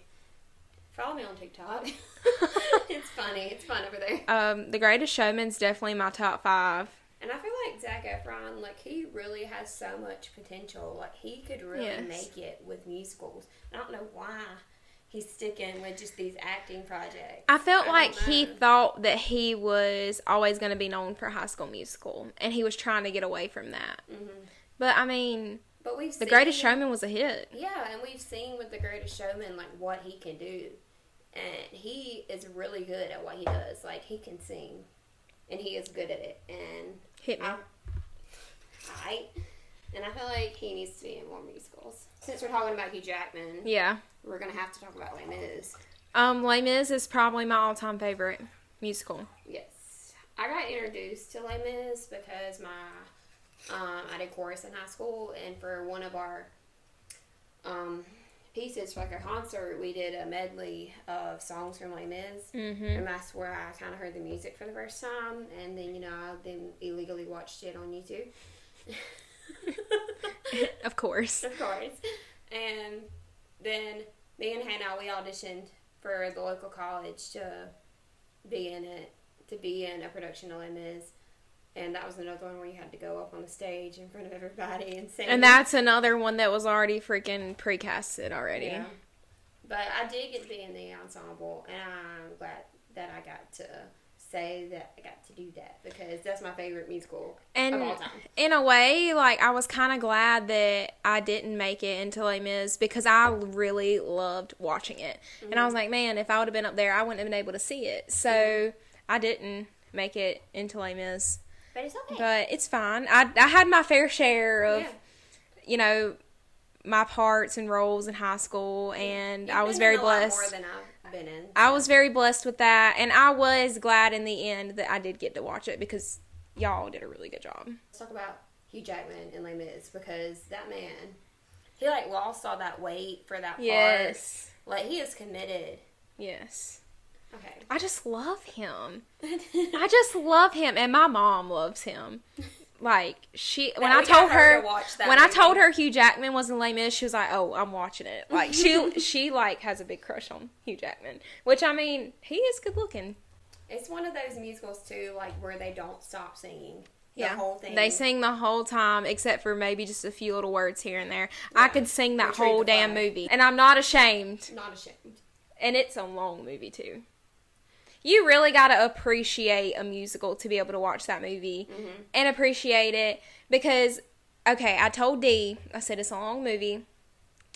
Follow me on TikTok. it's funny. It's fun over there. Um, The Greatest Showman's definitely my top five. And I feel like Zac Efron, like he really has so much potential. Like he could really Yes. make it with musicals. I don't know why he's sticking with just these acting projects. I felt I like he thought that he was always going to be known for High School Musical, and he was trying to get away from that. hmm But I mean, But we've The Greatest Showman was a hit. Yeah, and we've seen with the Greatest Showman like what he can do, and he is really good at what he does. Like he can sing, and he is good at it. And Hit me. I, I, and I feel like he needs to be in more musicals. Since we're talking about Hugh Jackman, Yeah. we're gonna have to talk about Les Mis. Um, Les Mis is probably my all-time favorite musical. Yes. I got introduced to Les Mis because my um, I did chorus in high school, and for one of our um, pieces for like a concert, we did a medley of songs from Les Mis, Mm-hmm. and that's where I kind of heard the music for the first time, and then you know I then illegally watched it on YouTube. Of course. of course. And then me and Hannah, we auditioned for the local college to be in it, to be in a production of Les Mis. And that was another one where you had to go up on the stage in front of everybody and sing. And that's another one that was already freaking precasted already. Yeah. But I did get to be in the ensemble, and I'm glad that I got to say that I got to do that because that's my favorite musical And of all time. in a way, like I was kind of glad that I didn't make it into Les Mis because I really loved watching it, and I mm-hmm. was like, man, if I would have been up there, I wouldn't have been able to see it. So mm-hmm. I didn't make it into Les Mis, But it's okay. but it's fine. I I had my fair share of yeah. you know my parts and roles in high school, and You've I was very in a lot blessed. More than I've been in. I was very blessed with that, and I was glad in the end that I did get to watch it because y'all did a really good job. Let's talk about Hugh Jackman in Les Mis because that man, he like lost all that weight for that part. Yes, Like he is committed. yes. Okay. I just love him. I just love him, and my mom loves him. Like she, when I told her her, to watch that when I told her Hugh Jackman was in Les Mis, she was like, "Oh, I'm watching it." Like she, she like has a big crush on Hugh Jackman, which I mean, he is good looking. It's one of those musicals too, like where they don't stop singing the whole thing. They sing the whole time, except for maybe just a few little words here and there. I Yeah. could sing that Retreat whole damn movie, and I'm not ashamed. Not ashamed. And it's a long movie too. You really got to appreciate a musical to be able to watch that movie Mm-hmm. and appreciate it because, okay, I told Dee, I said it's a long movie,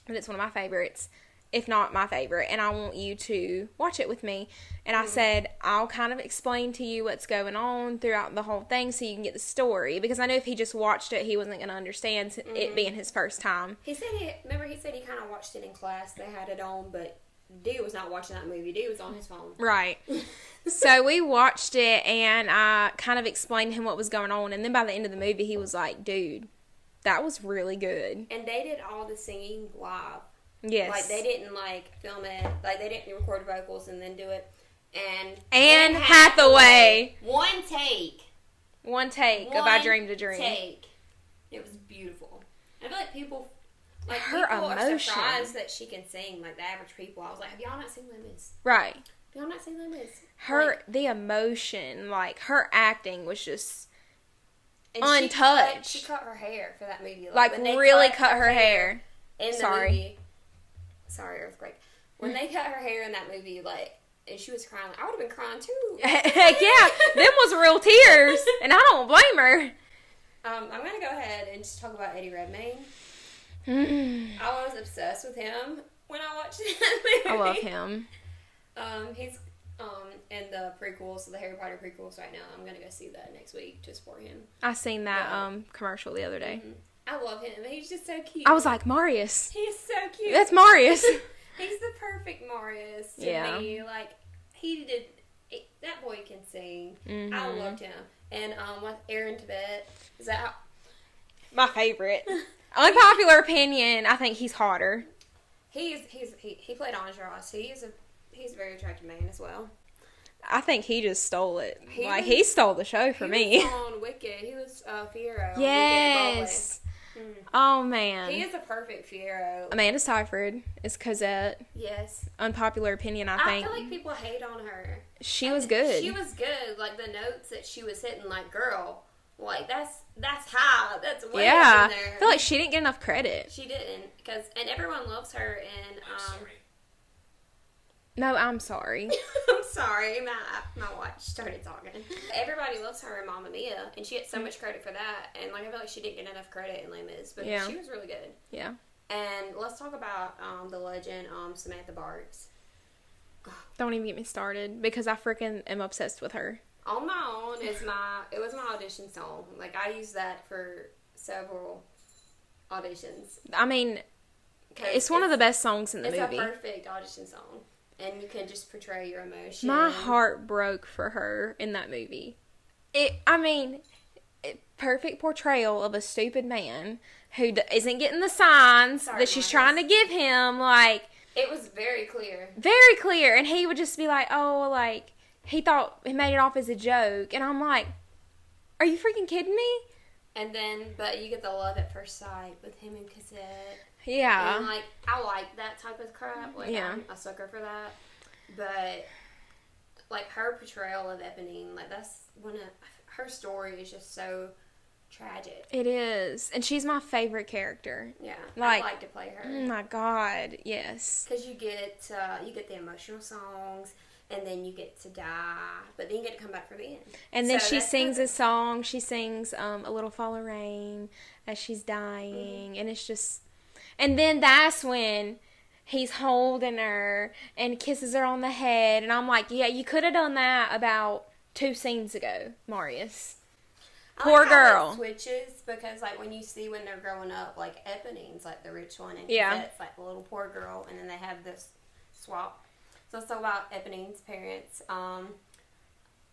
but it's one of my favorites, if not my favorite, and I want you to watch it with me. And Mm-hmm. I said, I'll kind of explain to you what's going on throughout the whole thing so you can get the story because I know if he just watched it, he wasn't going to understand Mm-hmm. it being his first time. He said he remember he said he kind of watched it in class. They had it on, but Dee was not watching that movie. Dude was on his phone. Right. so we watched it and I kind of explained to him what was going on. And then by the end of the movie, he was like, dude, that was really good. And they did all the singing live. Yes. Like they didn't like film it. Like they didn't record vocals and then do it. And Anne Anne Hathaway. one take. One take of I Dreamed a Dream. Take. It was beautiful. I feel like people, like Her people are emotion. surprised that she can sing. Like the average people, I was like, have y'all not seen Les Mis? Right. Have y'all not seen Les Mis? Her, Like, the emotion, like her acting was just and She cut, untouched. she cut her hair for that movie. like they really cut her hair. in the Sorry. movie. Sorry, earthquake. When they cut her hair in that movie, like, and she was crying, like, I would have been crying too. Heck yeah, them was real tears, and I don't blame her. Um, I'm gonna go ahead and just talk about Eddie Redmayne. I was obsessed with him when I watched that movie. I love him. Um, he's um in the prequels, the Harry Potter prequels right now. I'm gonna go see that next week just for him. I seen that Yeah. um commercial the other day. Mhm. I love him. He's just so cute. I was like, Marius. he is so cute. That's Marius. He's the perfect Marius to Yeah. me. Like he did. he- that boy can sing. I Mhm. loved him. And um, with Aaron Tveit, is that how, My favorite. Unpopular opinion, I think he's hotter. he's he's he, he played Enjolras. He is a he's a very attractive man as well. I think he just stole it. He like was- he stole the show for he me. was on Wicked. He was uh, Fiyero. Yes. Oh man. He is a perfect Fiyero. Amanda Seyfried is Cosette. yes. Unpopular opinion, I I think. I feel like people hate on her. she was good. She was good. Like the notes that she was hitting, like girl, like that's that's high. That's way yeah. there. I feel like she didn't get enough credit. She didn't, because and everyone loves her. And um, No, I'm sorry. I'm sorry, my my watch started talking. Everybody loves her in Mamma Mia, and she gets so much credit for that. And like I feel like she didn't get enough credit in Les Mis, but Yeah. she was really good. Yeah. And let's talk about um, the legend, um, Samantha Barks. Don't even get me started because I freaking am obsessed with her. On My Own is my it was my audition song. Like I used that for several auditions. I mean, it's one of the best songs in the It's movie. a perfect audition song. and you can just portray your emotions. My heart broke for her in that movie. It, I mean, it, perfect portrayal of a stupid man who d- isn't getting the signs Sorry, that she's trying to give him. Like, It was very clear. very clear and he would just be like oh like he thought he made it off as a joke and i'm like are you freaking kidding me And then, but you get the love at first sight with him and Cosette. yeah And like, I like that type of crap. Like, Yeah. I'm a sucker for that. But like her portrayal of Eponine, like that's one of her story is just so tragic. it is and she's my favorite character Yeah, Like- I like to play her. oh my god yes because you get uh, you get the emotional songs and then you get to die but then you get to come back for the end. And then So she sings a song. She sings um, a little fall of rain as she's dying and it's just and then that's when he's holding her and kisses her on the head and i'm like yeah you could have done that about two scenes ago marius. I poor like girl. switches because like when you see when they're growing up like Eponine's like the rich one and Yeah. it's like the little poor girl and then they have this swap so about Eponine's parents um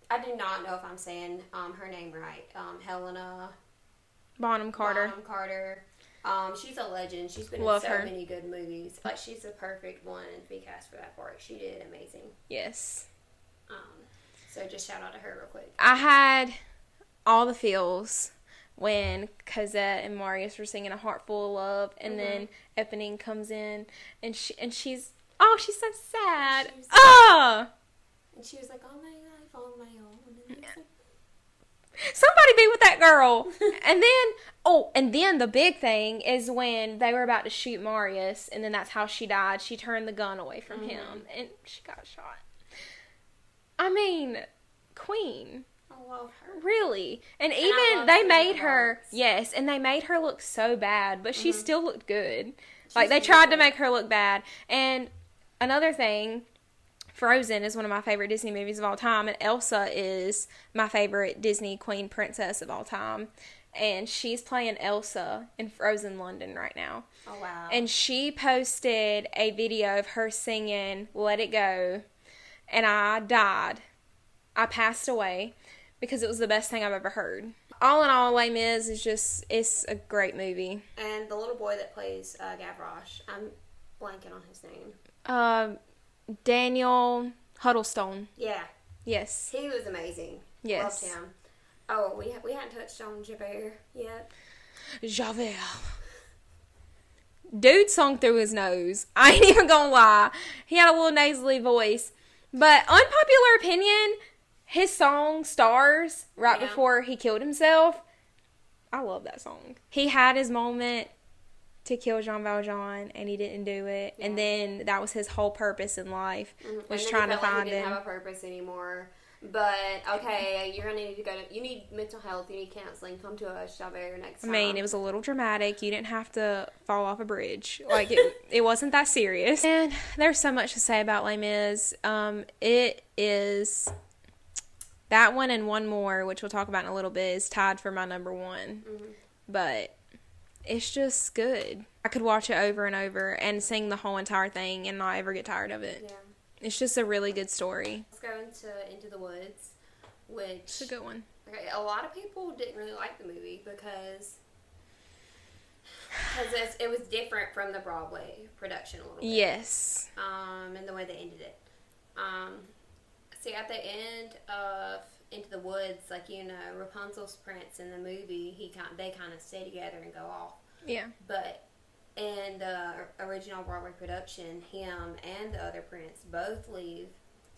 I do not know if I'm saying um, her name right um, Helena bonham carter Bonham Carter. Um, she's a legend. She's been Love in so her. many good movies. Like she's the perfect one to be cast for that part. She did amazing. yes Um, so just shout out to her real quick. I had all the feels when Cosette and Marius were singing "A Heart Full of Love," and then Eponine comes in, and she and she's oh she's so sad. She was- Oh, And she was like, "All my life, on my own." And like, somebody be with that girl. and then oh, and then the big thing is when they were about to shoot Marius, and then that's how she died. She turned the gun away from Mm-hmm. him, and she got shot. I mean, Queen. I love her. Really? And I even they made her yes, and they made her look so bad, but she still looked good. like they tried to make her look bad. And another thing, Frozen is one of my favorite Disney movies of all time, and Elsa is my favorite Disney queen princess of all time. And she's playing Elsa in Frozen London right now. Oh wow. And she posted a video of her singing Let It Go. And I died. I passed away because it was the best thing I've ever heard. All in all, Les Mis is just, it's a great movie. and the little boy that plays uh, Gavroche, I'm blanking on his name. Um, Daniel Huttlestone. Yeah, Yes. he was amazing. Yes. Loved him. Oh, we we hadn't touched on Javert yet. Javert. Dude sung through his nose. I ain't even gonna lie. He had a little nasally voice. But unpopular opinion, his song Stars, right Yeah. before he killed himself, I love that song. He had his moment to kill Jean Valjean and he didn't do it. And then that was his whole purpose in life Mhm. was trying to like find he didn't him. have a purpose anymore. But okay, you're gonna need to go to. You need mental health. You need counseling. Come to us, Javert, next I mean, it was a little dramatic. You didn't have to fall off a bridge. Like it, it wasn't that serious. And there's so much to say about Les Mis. Um, it is that one and one more, which we'll talk about in a little bit, is tied for my number one. Mhm. But it's just good. I could watch it over and over and sing the whole entire thing and not ever get tired of it. Yeah. It's just a really good story. Let's go into Into the Woods, which It's a good one. okay, a lot of people didn't really like the movie because because it was different from the Broadway production a little bit. Yes. um, and the way they ended it. Um, see, at the end of Into the Woods, like you know, Rapunzel's prince in the movie, he kind they kind of stay together and go off. Yeah. But in the uh, original Broadway production, him and the other prince both leave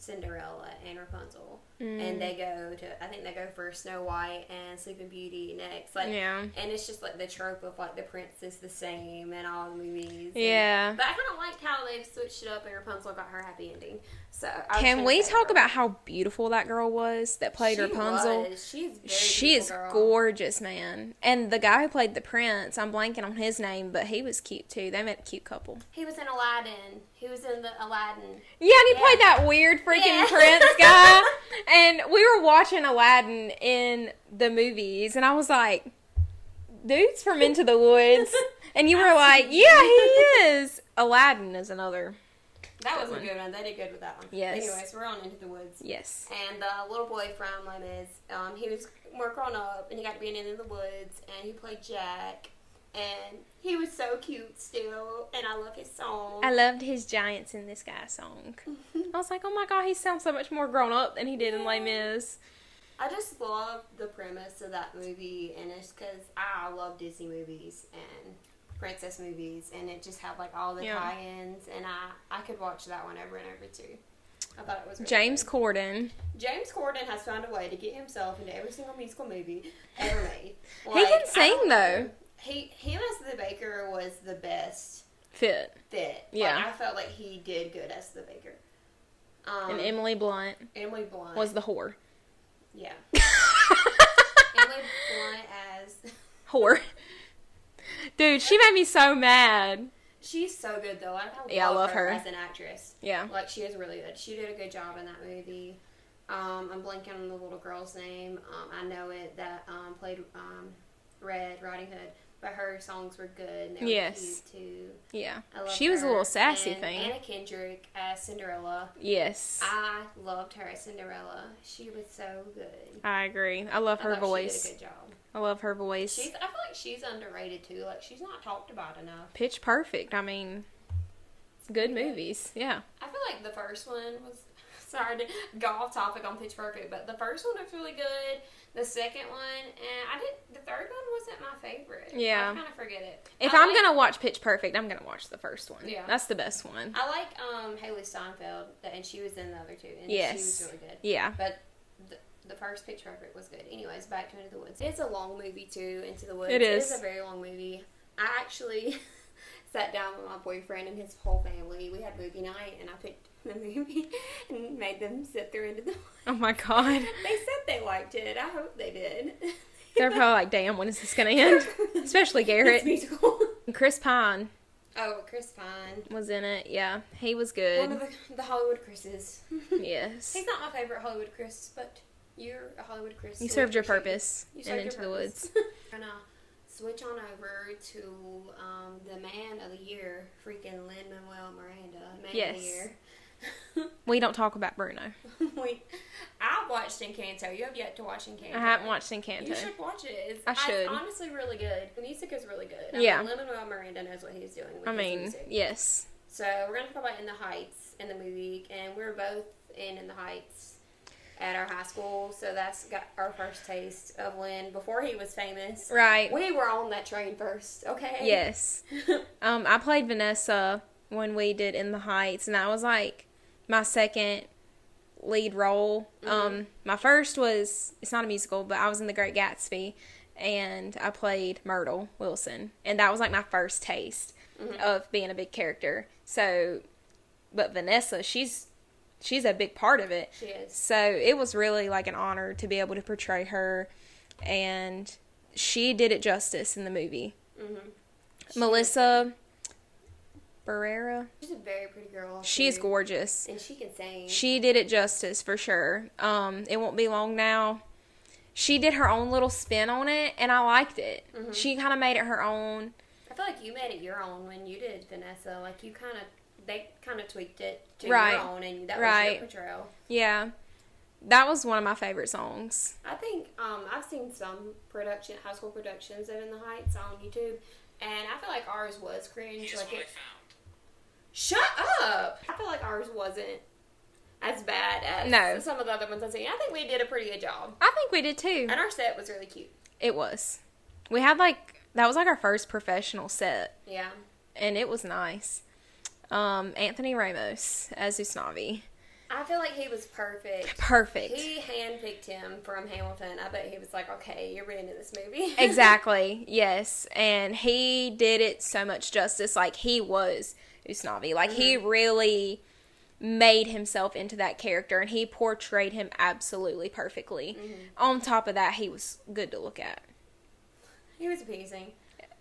Cinderella and Rapunzel, Mm. and they go to I think they go for Snow White and Sleeping Beauty next. Like, Yeah. and it's just like the trope of like the prince is the same in all the movies. and- Yeah. but I kind of liked how they've switched it up and Rapunzel got her happy ending. So I Can we talk her. about how beautiful that girl was that played She Rapunzel? was. She's very She is girl. gorgeous, man. And the guy who played the prince, I'm blanking on his name, but he was cute too. They made a cute couple. He was in Aladdin. He was in the Aladdin. Yeah, and he Yeah. played that weird freaking Yeah. prince guy. and we were watching Aladdin in the movies, and I was like, dude's from Into the Woods. And you were like, yeah, he is. Aladdin is another That Good was a good one. They did good with that one. Yes. Anyways, we're on Into the Woods. Yes. And the little boy from Les Mis, um, he was more grown up, and he got to be in Into the Woods, and he played Jack, and he was so cute still, and I love his song. I loved his Giants in the Sky song. Mm-hmm. I was like, oh my god, he sounds so much more grown up than he did in Les Mis. I just love the premise of that movie, and it's because I love Disney movies and princess movies, and it just had like all the Yeah. tie-ins, and I I could watch that one over and over too. I thought it was really James good. Corden. James Corden has found a way to get himself into every single musical movie ever made. He can sing, though. He him as the baker was the best Fit. fit. Yeah. Like, I felt like he did good as the baker. Um, And Emily Blunt Emily Blunt was the whore. yeah. Emily Blunt as whore. Dude, she made me so mad. she's so good though. I Yeah, I love her, her. as an actress. Yeah. Like she is really good. She did a good job in that movie. Um, I'm blanking on the little girl's name. Um, I know it that um, played um, Red Riding Hood, but her songs were good. And they were Yes. cute too. Yeah. I She was a little sassy and thing. Anna Kendrick as Cinderella. Yes. I loved her as Cinderella. She was so good. I agree. I love I her She voice. did a good job. I love her voice. She's. I feel like she's underrated too. Like she's not talked about enough. Pitch Perfect. I mean, good Yeah. movies. Yeah. I feel like the first one was sorry to go off topic on Pitch Perfect, but the first one was really good. The second one, and I did. The third one wasn't my favorite. Yeah. I kind of forget it. If I I'm like- gonna watch Pitch Perfect, I'm gonna watch the first one. Yeah. That's the best one. I like um Hailee Steinfeld, and she was in the other two, and Yes. she was really good. Yeah. But the, the first Pitch Perfect was good. Anyways, back to Into the Woods. It's a long movie too. Into the Woods. It is. It is a very long movie. I actually sat down with my boyfriend and his whole family. We had movie night, and I picked the movie and made them sit through Into the Woods. Oh my god. They said they liked it. I hope they did. They're probably like, damn, when is this gonna end? Especially Garrett. It's musical. And Chris Pine Oh, Chris Pine. was in it. Yeah, he was good. One of the, the Hollywood Chris's. Yes. He's not my favorite Hollywood Chris, but you're a Hollywood Chris. You so served your purpose You and served into your the purpose. woods. gonna switch on over to um, the man of the year, freaking Lin Manuel Miranda, man Yes. of the year. We don't talk about Bruno. we, I watched Encanto. You have yet to watch Encanto. I haven't watched Encanto. You should watch it. It's, I should. It's honestly really good. The music is really good. I Yeah. Mean, Lin-Manuel Miranda knows what he's doing with I mean, music. yes. So we're gonna talk about In the Heights in the movie, and we're both in In the Heights at our high school. So that's got our first taste of Lin before he was famous. Right. We were on that train first, okay? Yes. Um, I played Vanessa when we did In the Heights, and I was like my second lead role. Um, my first was it's not a musical, but I was in The Great Gatsby, and I played Myrtle Wilson, and that was like my first taste of being a big character. So, but Vanessa, she's she's a big part of it. She is. So it was really like an honor to be able to portray her, and she did it justice in the movie. Mm-hmm. Melissa Barrera. She's a very pretty girl. She is too. gorgeous. And she can sing. She did it justice for sure. Um, it won't be long now. She did her own little spin on it, and I liked it. Mhm. She kind of made it her own. I feel like you made it your own when you did Vanessa. Like you kind of, they kind of tweaked it to Right. your own, and that was Right. your portrayal. Yeah, that was one of my favorite songs. I think um, I've seen some production, high school productions of In the Heights on YouTube, and I feel like ours was cringe. Here's like what I it. Shut up! I feel like ours wasn't as bad as No. some of the other ones I've seen. I think we did a pretty good job, I think we did too. and our set was really cute. It was. We had like that was like our first professional set, Yeah. and it was nice. Um, Anthony Ramos as Usnavi. I feel like he was perfect. Perfect. He handpicked him from Hamilton. I bet he was like, okay, you're in this movie. exactly. Yes, and he did it so much justice. Like he was Usnavi. Like he really made himself into that character, and he portrayed him absolutely perfectly. On top of that, he was good to look at, he was appeasing.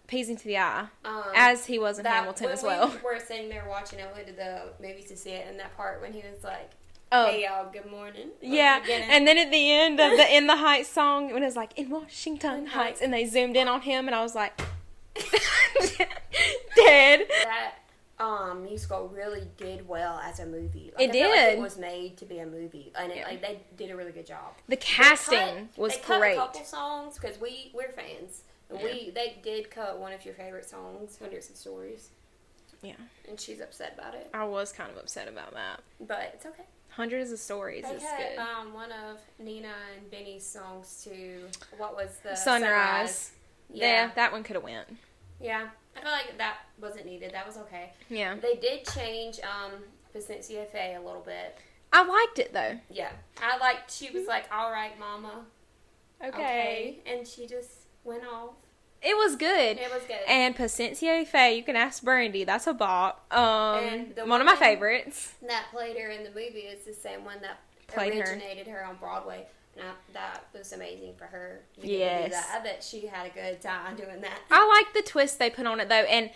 pleasing to the eye, Um, as he was in that- Hamilton as well. We were sitting there watching it. We went to the movies to see it, and that part when he was like, Oh. "Hey y'all, good morning." Yeah, and then at the end of the In the Heights song, when it was like in Washington Heights, and they zoomed in on him, and I was like, dead. that um, musical really did well as a movie. Like, It I felt like did. it was made to be a movie, and it, Yeah. like they did a really good job. The casting cut- was they cut great. a couple songs because we we're fans. And We they did cut one of your favorite songs, Hundreds of Stories, Yeah, and she's upset about it, I was kind of upset about that. but it's okay. Hundreds of stories They is had good. um, one of Nina and Benny's songs too. What was the Sunrise. Yeah, Yeah, that one could have went. yeah. I feel like that wasn't needed. That was okay. Yeah, They did change um, Paciencia Fe a little bit. I liked it though. Yeah, I liked. She was like, "All right, Mama, okay,", and she just went off. It was good. It was good. And Paciencia y Fe, you can ask Brandy. That's a bop. Um, the one of my favorites. that played her in the movie is the same one that Played her. originated her. on Broadway. And I, that was amazing for her. to get to do Yes. that. I bet she had a good time doing that. I like the twist they put on it though, and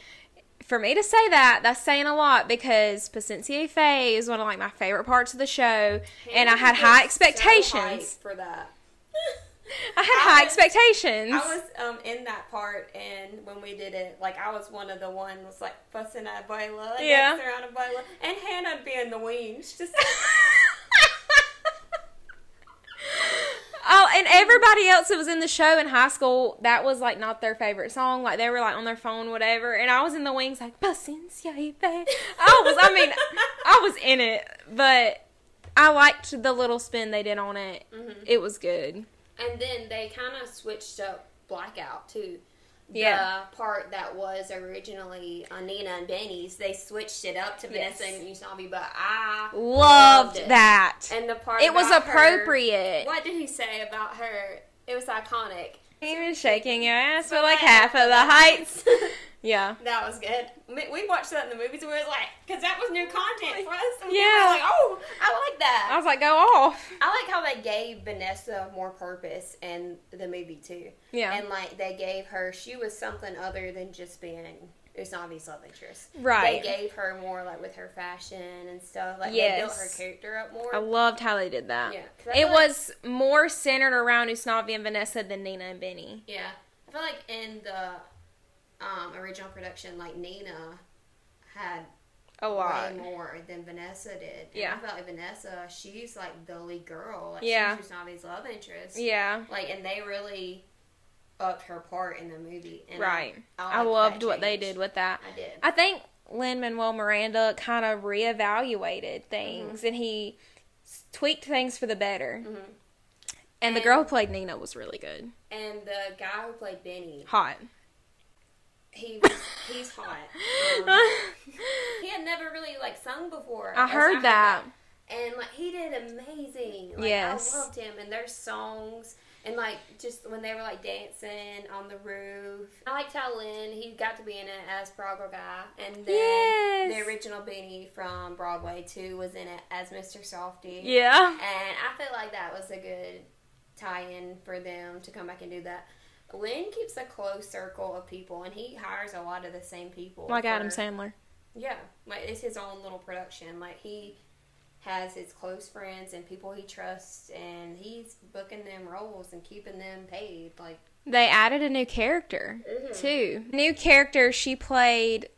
for me to say that, that's saying a lot because Paciencia y Fe is one of like my favorite parts of the show, and I had high was so expectations. for that. I had I high was- expectations. I was um, in that part, and when we did it, like I was one of the ones like fussing at Abuela, Yeah. around Abuela, and Hannah being be in the wings, just Oh, and everybody else that was in the show in high school, that was like not their favorite song. Like they were like on their phone, whatever. And I was in the wings, like Paciencia y fe. I was, I mean, I was in it, but I liked the little spin they did on it. Mhm. It was good. And then they kind of switched up Blackout too. The Yeah. part that was originally on Nina and Benny's, they switched it up to Yes. Vanessa and Usnavi, but I Loved it. that. And the part It was about her- appropriate. what did he say about her? It was iconic. Even shaking your ass for like half of the heights. Yeah. That was good. We we watched that in the movies and we was like, because that was new oh, content for us. And we Yeah. were like, oh, I like that. I was like, go off. I like how they gave Vanessa more purpose in the movie too. Yeah. And like they gave her, she was something other than just being Usnavi's love interest. Right. They gave her more like with her fashion and stuff. Like they built her character up more. I loved how they did that. Yeah, It like- was more centered around Usnavi and Vanessa than Nina and Benny. yeah. I feel like in the um, original production, like Nina had A lot. way more than Vanessa did. And Yeah. I felt like Vanessa, she's like the lead girl. Like Yeah. she's Usnavi's love interest. Yeah. Like, and they really upped her part in the movie. And Right. I, I loved what they did with that. I did. I think Lin Manuel Miranda kind of reevaluated things and he tweaked things for the better. hmm And the girl who played Nina was really good. And the guy who played Benny, Hot. He was, he's hot. Um, he had never really like sung before. I heard that. and like he did amazing. Like, Yes. I loved him and their songs and like just when they were like dancing on the roof. I liked how Lin he got to be in it as Froggle guy, and then Yes. the original Benny from Broadway too was in it as Mr. Softee. Yeah. And I feel like that was a good tie-in for them to come back and do that. Lin keeps a close circle of people, and he hires a lot of the same people. Like Adam Sandler. yeah, like it's his own little production. Like he has his close friends and people he trusts, and he's booking them roles and keeping them paid. Like They added a new character Mhm. too. New character. She played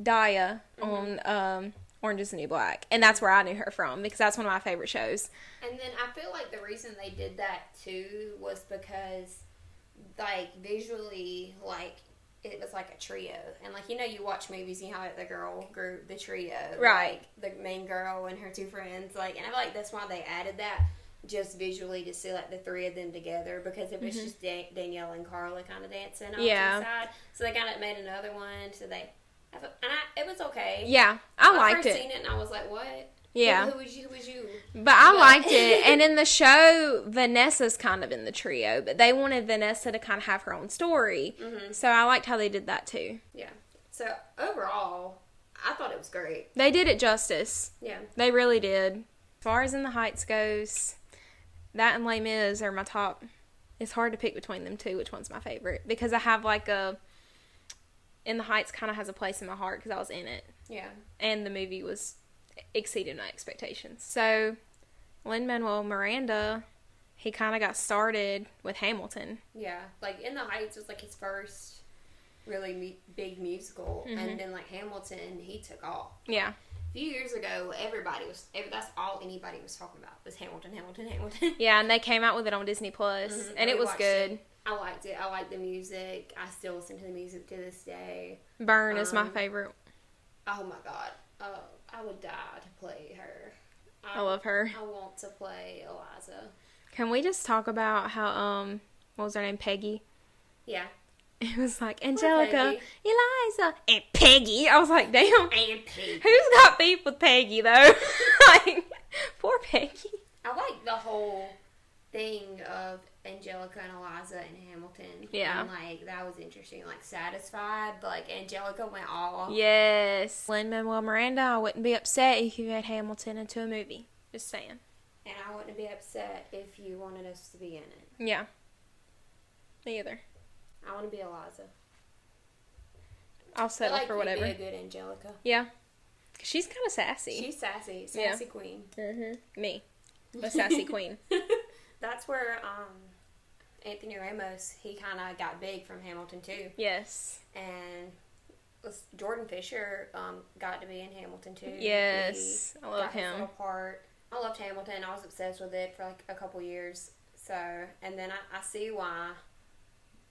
Daya Mm-hmm. on um, Orange Is the New Black, and that's where I knew her from because that's one of my favorite shows. And then I feel like the reason they did that too was because, like, visually, like, it was like a trio. And, like, you know, you watch movies, you know how the girl group, the trio. Right. Like, the main girl and her two friends. Like, and I feel like that's why they added that just visually to see, like, the three of them together. Because it was Mhm. just da- Danielle and Carla kind of dancing off Yeah. to the side. So they kind of made another one. So they. And I, it was okay. Yeah, I liked it. seen it and I was like, what? Yeah. Who, who was you? Who was you? But I liked it. And in the show, Vanessa's kind of in the trio, but they wanted Vanessa to kind of have her own story. hmm So I liked how they did that too. Yeah. So overall, I thought it was great. They did it justice. Yeah. They really did. As far as In the Heights goes, that and Les Mis are my top. It's hard to pick between them two, which one's my favorite. Because I have like a. In the Heights kind of has a place in my heart because I was in it. Yeah. and the movie was exceeded my expectations. So, Lin Manuel Miranda, he kind of got started with Hamilton. Yeah. Like In the Heights was like his first really mu- big musical, Mhm. and then like Hamilton, he took off. Yeah. A few years ago, everybody was every, that's all anybody was talking about was Hamilton, Hamilton, Hamilton. Yeah, and they came out with it on Disney Plus, Mhm, and it was good. it. I liked it. I liked the music. I still listen to the music to this day. Burn is my Um, favorite. Oh my god, oh, I would die to play her. I love her. I want to play Eliza. Can we just talk about how um what was her name Peggy? Yeah, It was like Angelica, Eliza, and Peggy. I was like, damn, and Pete. who's got beef with Peggy though? like, poor Peggy. I like the whole thing of Angelica and Eliza and Hamilton. Yeah. And like that was interesting. Like satisfied. But like Angelica went all Yes, Lin Manuel Miranda. I wouldn't be upset if you had Hamilton into a movie. Just saying. and I wouldn't be upset if you wanted us to be in it. Yeah. Me either. I want to be Eliza. I'll settle like for whatever. Be a good Angelica. Yeah. She's kind of sassy. She's sassy, Yeah. sassy queen. mm-hmm. Me, the sassy queen. That's where um, Anthony Ramos he kind of got big from Hamilton too, Yes. and Jordan Fisher um, got to be in Hamilton too. Yes, He I love him. part. I loved Hamilton. I was obsessed with it for like a couple years. So, and then I, I see why.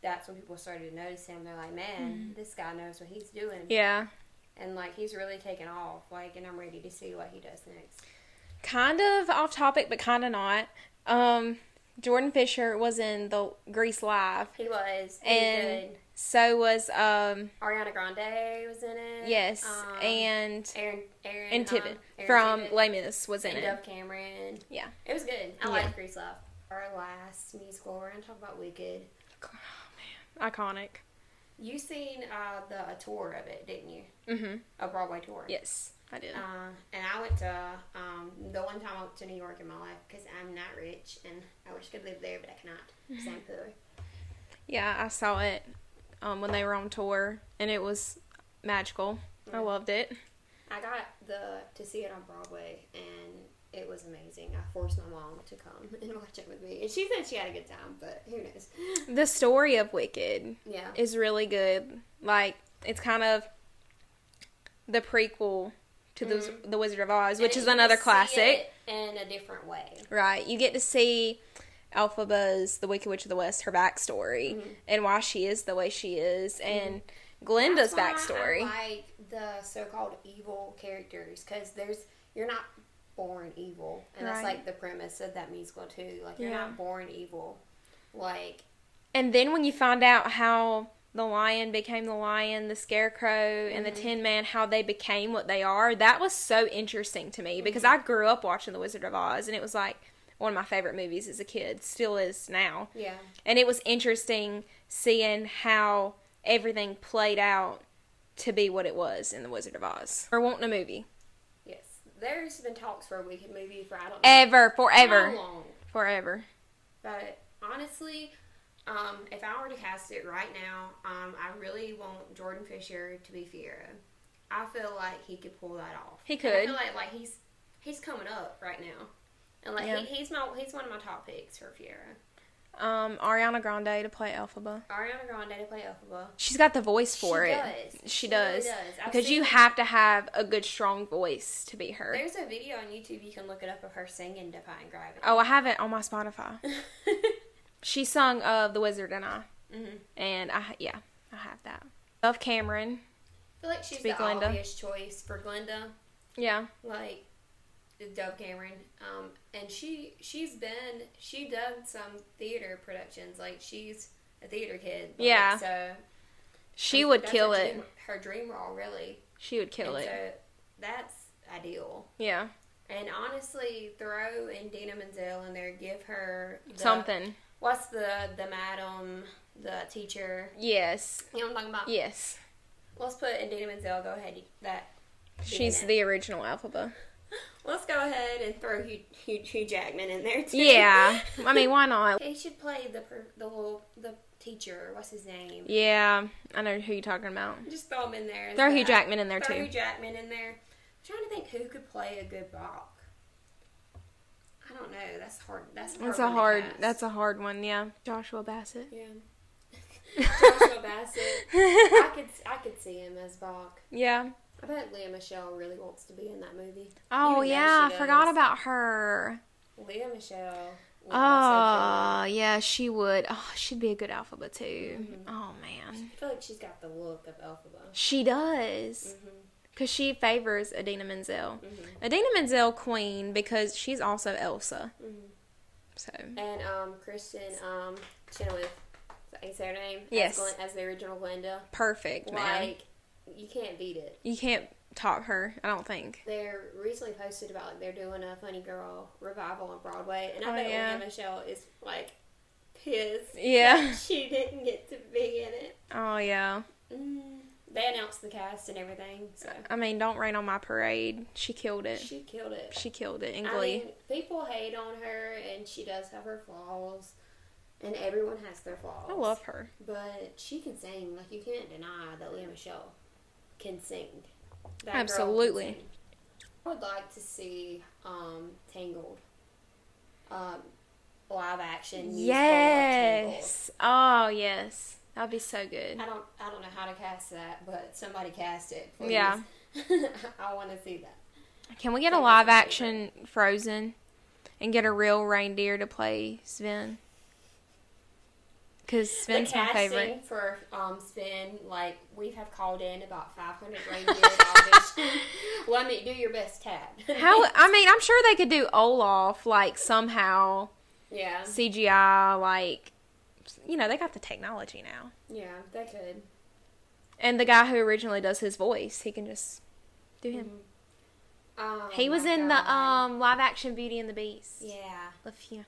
That's when people started to notice him. They're like, "Man, this guy knows what he's doing,". Yeah. and like he's really taken off. Like, and I'm ready to see what he does next. Kind of off topic, but kind of not. Um, Jordan Fisher was in the Grease Live. He was he And- good. So was um Ariana Grande was in it. yes, Um, and Aaron Aaron and um, Aaron from Tippett Les Mis was in and it. Dove Cameron. Yeah. It was good. I Yeah. like Grease Love. Our last musical, we're gonna talk about Wicked. Oh man. Iconic. You seen uh, the a tour of it, didn't you? Mhm. A Broadway tour. Yes, I did. Uh, and I went to um, the one time I went to New York in my life because I'm not rich and I wish I could live there, but I cannot. Same poor. Yeah, I saw it um, when they were on tour, and it was magical. I loved it. I got the to see it on Broadway and it was amazing. I forced my mom to come and watch it with me, and she said she had a good time, but who knows? The story of Wicked Yeah. is really good. Like it's kind of the prequel to the Mhm. the Wizard of Oz, which And is another classic. in a different way. Right. You get to see Elphaba's the Wicked Witch of the West, her backstory, Mhm. and why she is the way she is, and Glinda's That's why backstory. I like the so-called evil characters because there's you're not born evil, and that's like the premise of that musical too. Like you're Yeah. not born evil. Like And then when you find out how the lion became the lion, the scarecrow, and the Mhm. tin man, how they became what they are, that was so interesting to me because I grew up watching The Wizard of Oz, and it was like one of my favorite movies as a kid, still is now. yeah, And it was interesting seeing how everything played out to be what it was in The Wizard of Oz. Or wanting a movie. yes. There's been talks for a Wicked movie for I don't know Ever, how forever, long. forever. But honestly, um, if I were to cast it right now, um, I really want Jordan Fisher to be Fiyero. I feel like he could pull that off. He And I could. feel like like he's he's coming up right now, and like Yeah. he, he's my he's one of my top picks for Fiyero. Um, Ariana Grande to play Elphaba. Ariana Grande to play Elphaba. She's got the voice for she it. Does. She really does. does. I've Because you seen- have to have a good, strong voice to be her. There's a video on YouTube you can look it up of her singing "Defying Gravity." Oh, I have it on my Spotify. She sung of The Wizard and I, hmm and I yeah, I have that. Dove Cameron. I feel like she's the Glinda. obvious choice for Glinda. Yeah, like Dove Cameron, um, and she she's been she done some theater productions. Like she's a theater kid. like, Yeah. so she would kill her it. Dream, her dream role, really. She would kill and it. So that's ideal. Yeah, And honestly, throw Idina Menzel in there. Give her the, something. What's the the madam, the teacher? Yes, You know what I'm talking about? yes. Let's put Idina Menzel. Go ahead. That. She's the original Elphaba. Let's go ahead and throw Hugh, Hugh, Hugh Jackman in there too. Yeah, I mean, why not? He should play the the little the teacher. What's his name? Yeah, I know who you're talking about. Just throw him in there. Throw Hugh. Jackman in there Throw too. Hugh Jackman in there. I'm trying to think who could play a good Boq. I don't know. That's hard. That's a hard That's a one hard. cast. That's a hard one. Yeah, Joshua Bassett. yeah. Joshua Bassett. I could I could see him as Boq. yeah. I bet Lea Michele really wants to be in that movie. Oh yeah, I forgot about her. Lea Michele. Oh yeah, she would. Oh, she'd be a good Elphaba too. Mhm. Oh man. I feel like she's got the look of Elphaba. she does Mhm. Because she favors Idina Menzel. Mhm. Idina Menzel queen because she's also Elsa. Mhm. So And um, Kristin um, Chenoweth. Is that you say her name? Yes. As, as the original Glinda. perfect, man. Like you can't beat it. You can't top her. I don't think. They're recently posted about like they're doing a Funny Girl revival on Broadway, and I Oh, bet yeah. Michele is like pissed Yeah. she didn't get to be in it. Oh yeah. Mm. They announced the cast and everything, so I mean, don't rain on my parade. She killed it. she killed it. She killed it in Glee. I mean, people hate on her, and she does have her flaws, and everyone has their flaws. I love her. But she can sing. Like you can't deny that Lea Michele can sing. That girl can Absolutely. sing. I would like to see um, Tangled. Um, live action. musical of Tangled. Yes. Oh yes. That'd be so good. I don't. I don't know how to cast that, but somebody cast it. Please. Yeah. I want to see that. Can we get a That was live action Frozen and get a real reindeer to play Sven? Because Sven's my favorite. for um Sven, like we have called in about 500 reindeer auditions. Let me do your best, Tad. How? I mean, I'm sure they could do Olaf like somehow yeah, CGI like. You know, they got the technology now. yeah, they could. And the guy who originally does his voice, he can just do him. Oh, he was in the um live action Beauty and the Beast. Yeah, Love you.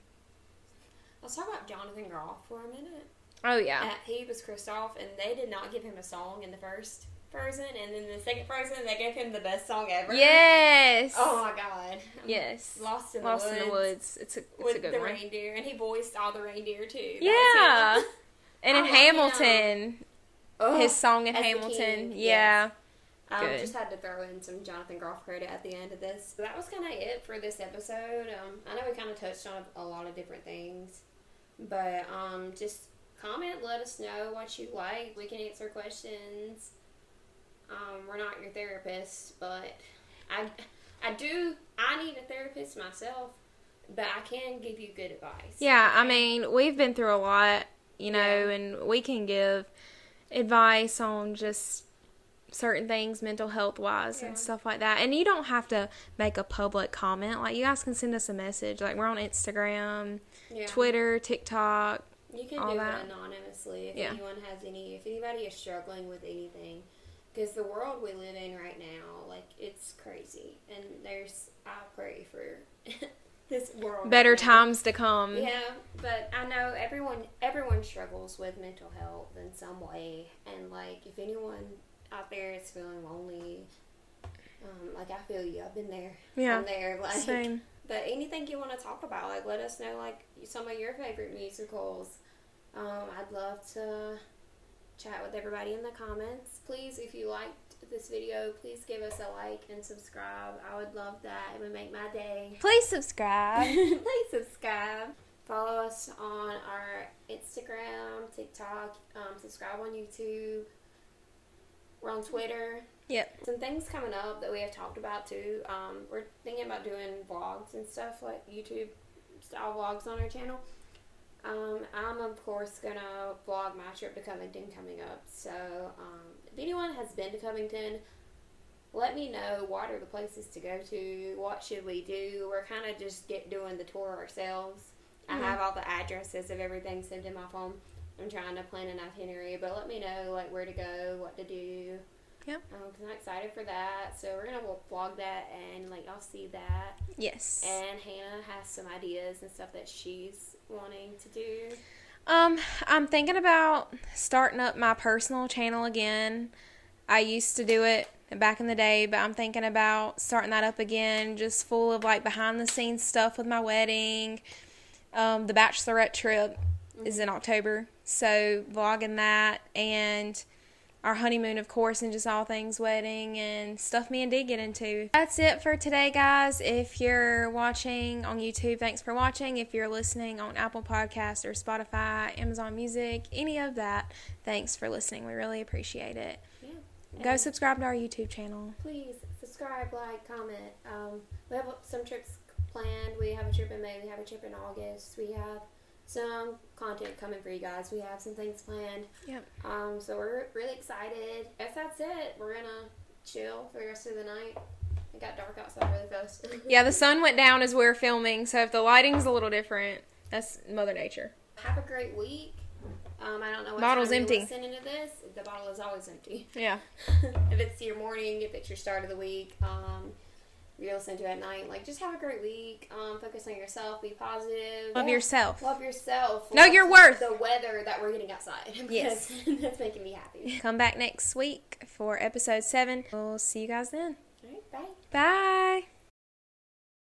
let's talk about Jonathan Groff for a minute. Oh yeah. Uh, he was Kristoff, and they did not give him a song in the first Frozen, and then the second Frozen, they gave him the best song ever. Yes. Oh my God. Yes. Lost in Lost the Woods. in the Woods. It's a it's With a good the one. reindeer, and he voiced all the reindeer too. That Yeah. And in. Hamilton, his song in Hamilton. Yeah. Um, Good. just had to throw in some Jonathan Groff credit at the end of this. So that was kind of it for this episode. Um, I know we kind of touched on a lot of different things, but um, just comment, let us know what you like. We can answer questions. Um, we're not your therapist, but I, I do. I need a therapist myself, but I can give you good advice. Yeah, I mean, we've been through a lot, you know, Yeah. and we can give advice on just certain things mental health wise Yeah. and stuff like that. And you don't have to make a public comment. Like you guys can send us a message. Like we're on Instagram, Yeah. Twitter, TikTok. You can do that. it anonymously if anyone has any, if anybody is struggling with anything, because the world we live in right now, like it's crazy, and there's I pray for this world. Better right times to come. Yeah, but I know everyone everyone struggles with mental health in some way, and like if anyone out there is feeling lonely, um, like I feel you. I've been there. Yeah. I'm there. Like Same. but anything you want to talk about, like let us know like some of your favorite musicals. Um, I'd love to chat with everybody in the comments. Please, if you liked this video, please give us a like and subscribe. I would love that. It would make my day. Please subscribe. please subscribe. Follow us on our Instagram, TikTok. Um, subscribe on YouTube. We're on Twitter. Yep. Some things coming up that we have talked about too. Um, we're thinking about doing vlogs and stuff like YouTube style vlogs on our channel. Um, I'm of course gonna vlog my trip to Covington coming up. So um, if anyone has been to Covington, let me know what are the places to go to. What should we do? We're kind of just get doing the tour ourselves. I Mhm. have all the addresses of everything saved in my phone. I'm trying to plan an itinerary, but let me know like where to go, what to do. Yep. Um, cause I'm excited for that. So we're gonna vlog that and like y'all see that. Yes. And Hannah has some ideas and stuff that she's wanting to do. Um, I'm thinking about starting up my personal channel again. I used to do it back in the day, but I'm thinking about starting that up again, just full of like behind the scenes stuff with my wedding. Um, the bachelorette trip is in October, so vlogging that and our honeymoon, of course, and just all things wedding and stuff me and Dee get into. That's it for today, guys. If you're watching on YouTube, thanks for watching. If you're listening on Apple Podcasts or Spotify, Amazon Music, any of that, thanks for listening. We really appreciate it. Yeah. Go subscribe to our YouTube channel. Please subscribe, like, comment. Um, we have some trips planned. We have a trip in May. We have a trip in August. We have some content coming for you guys. We have some things planned. Yep. Um, so we're really excited. Guess that's it. We're gonna chill for the rest of the night. It got dark outside really fast. Yeah, the sun went down as we were filming, so if the lighting's a little different, that's Mother Nature. Have a great week. Um, I don't know what Bottle's time empty. listening to this. The bottle is always empty. Yeah. if it's your morning, if it's your start of the week, um, you're listening to at night. Like, just have a great week. Um, focus on yourself. Be positive. Love Yeah. yourself. Love yourself. Know your worth. The weather that we're getting outside. Yes. That's making me happy. Come back next week for episode seven. We'll see you guys then. All right, bye. Bye.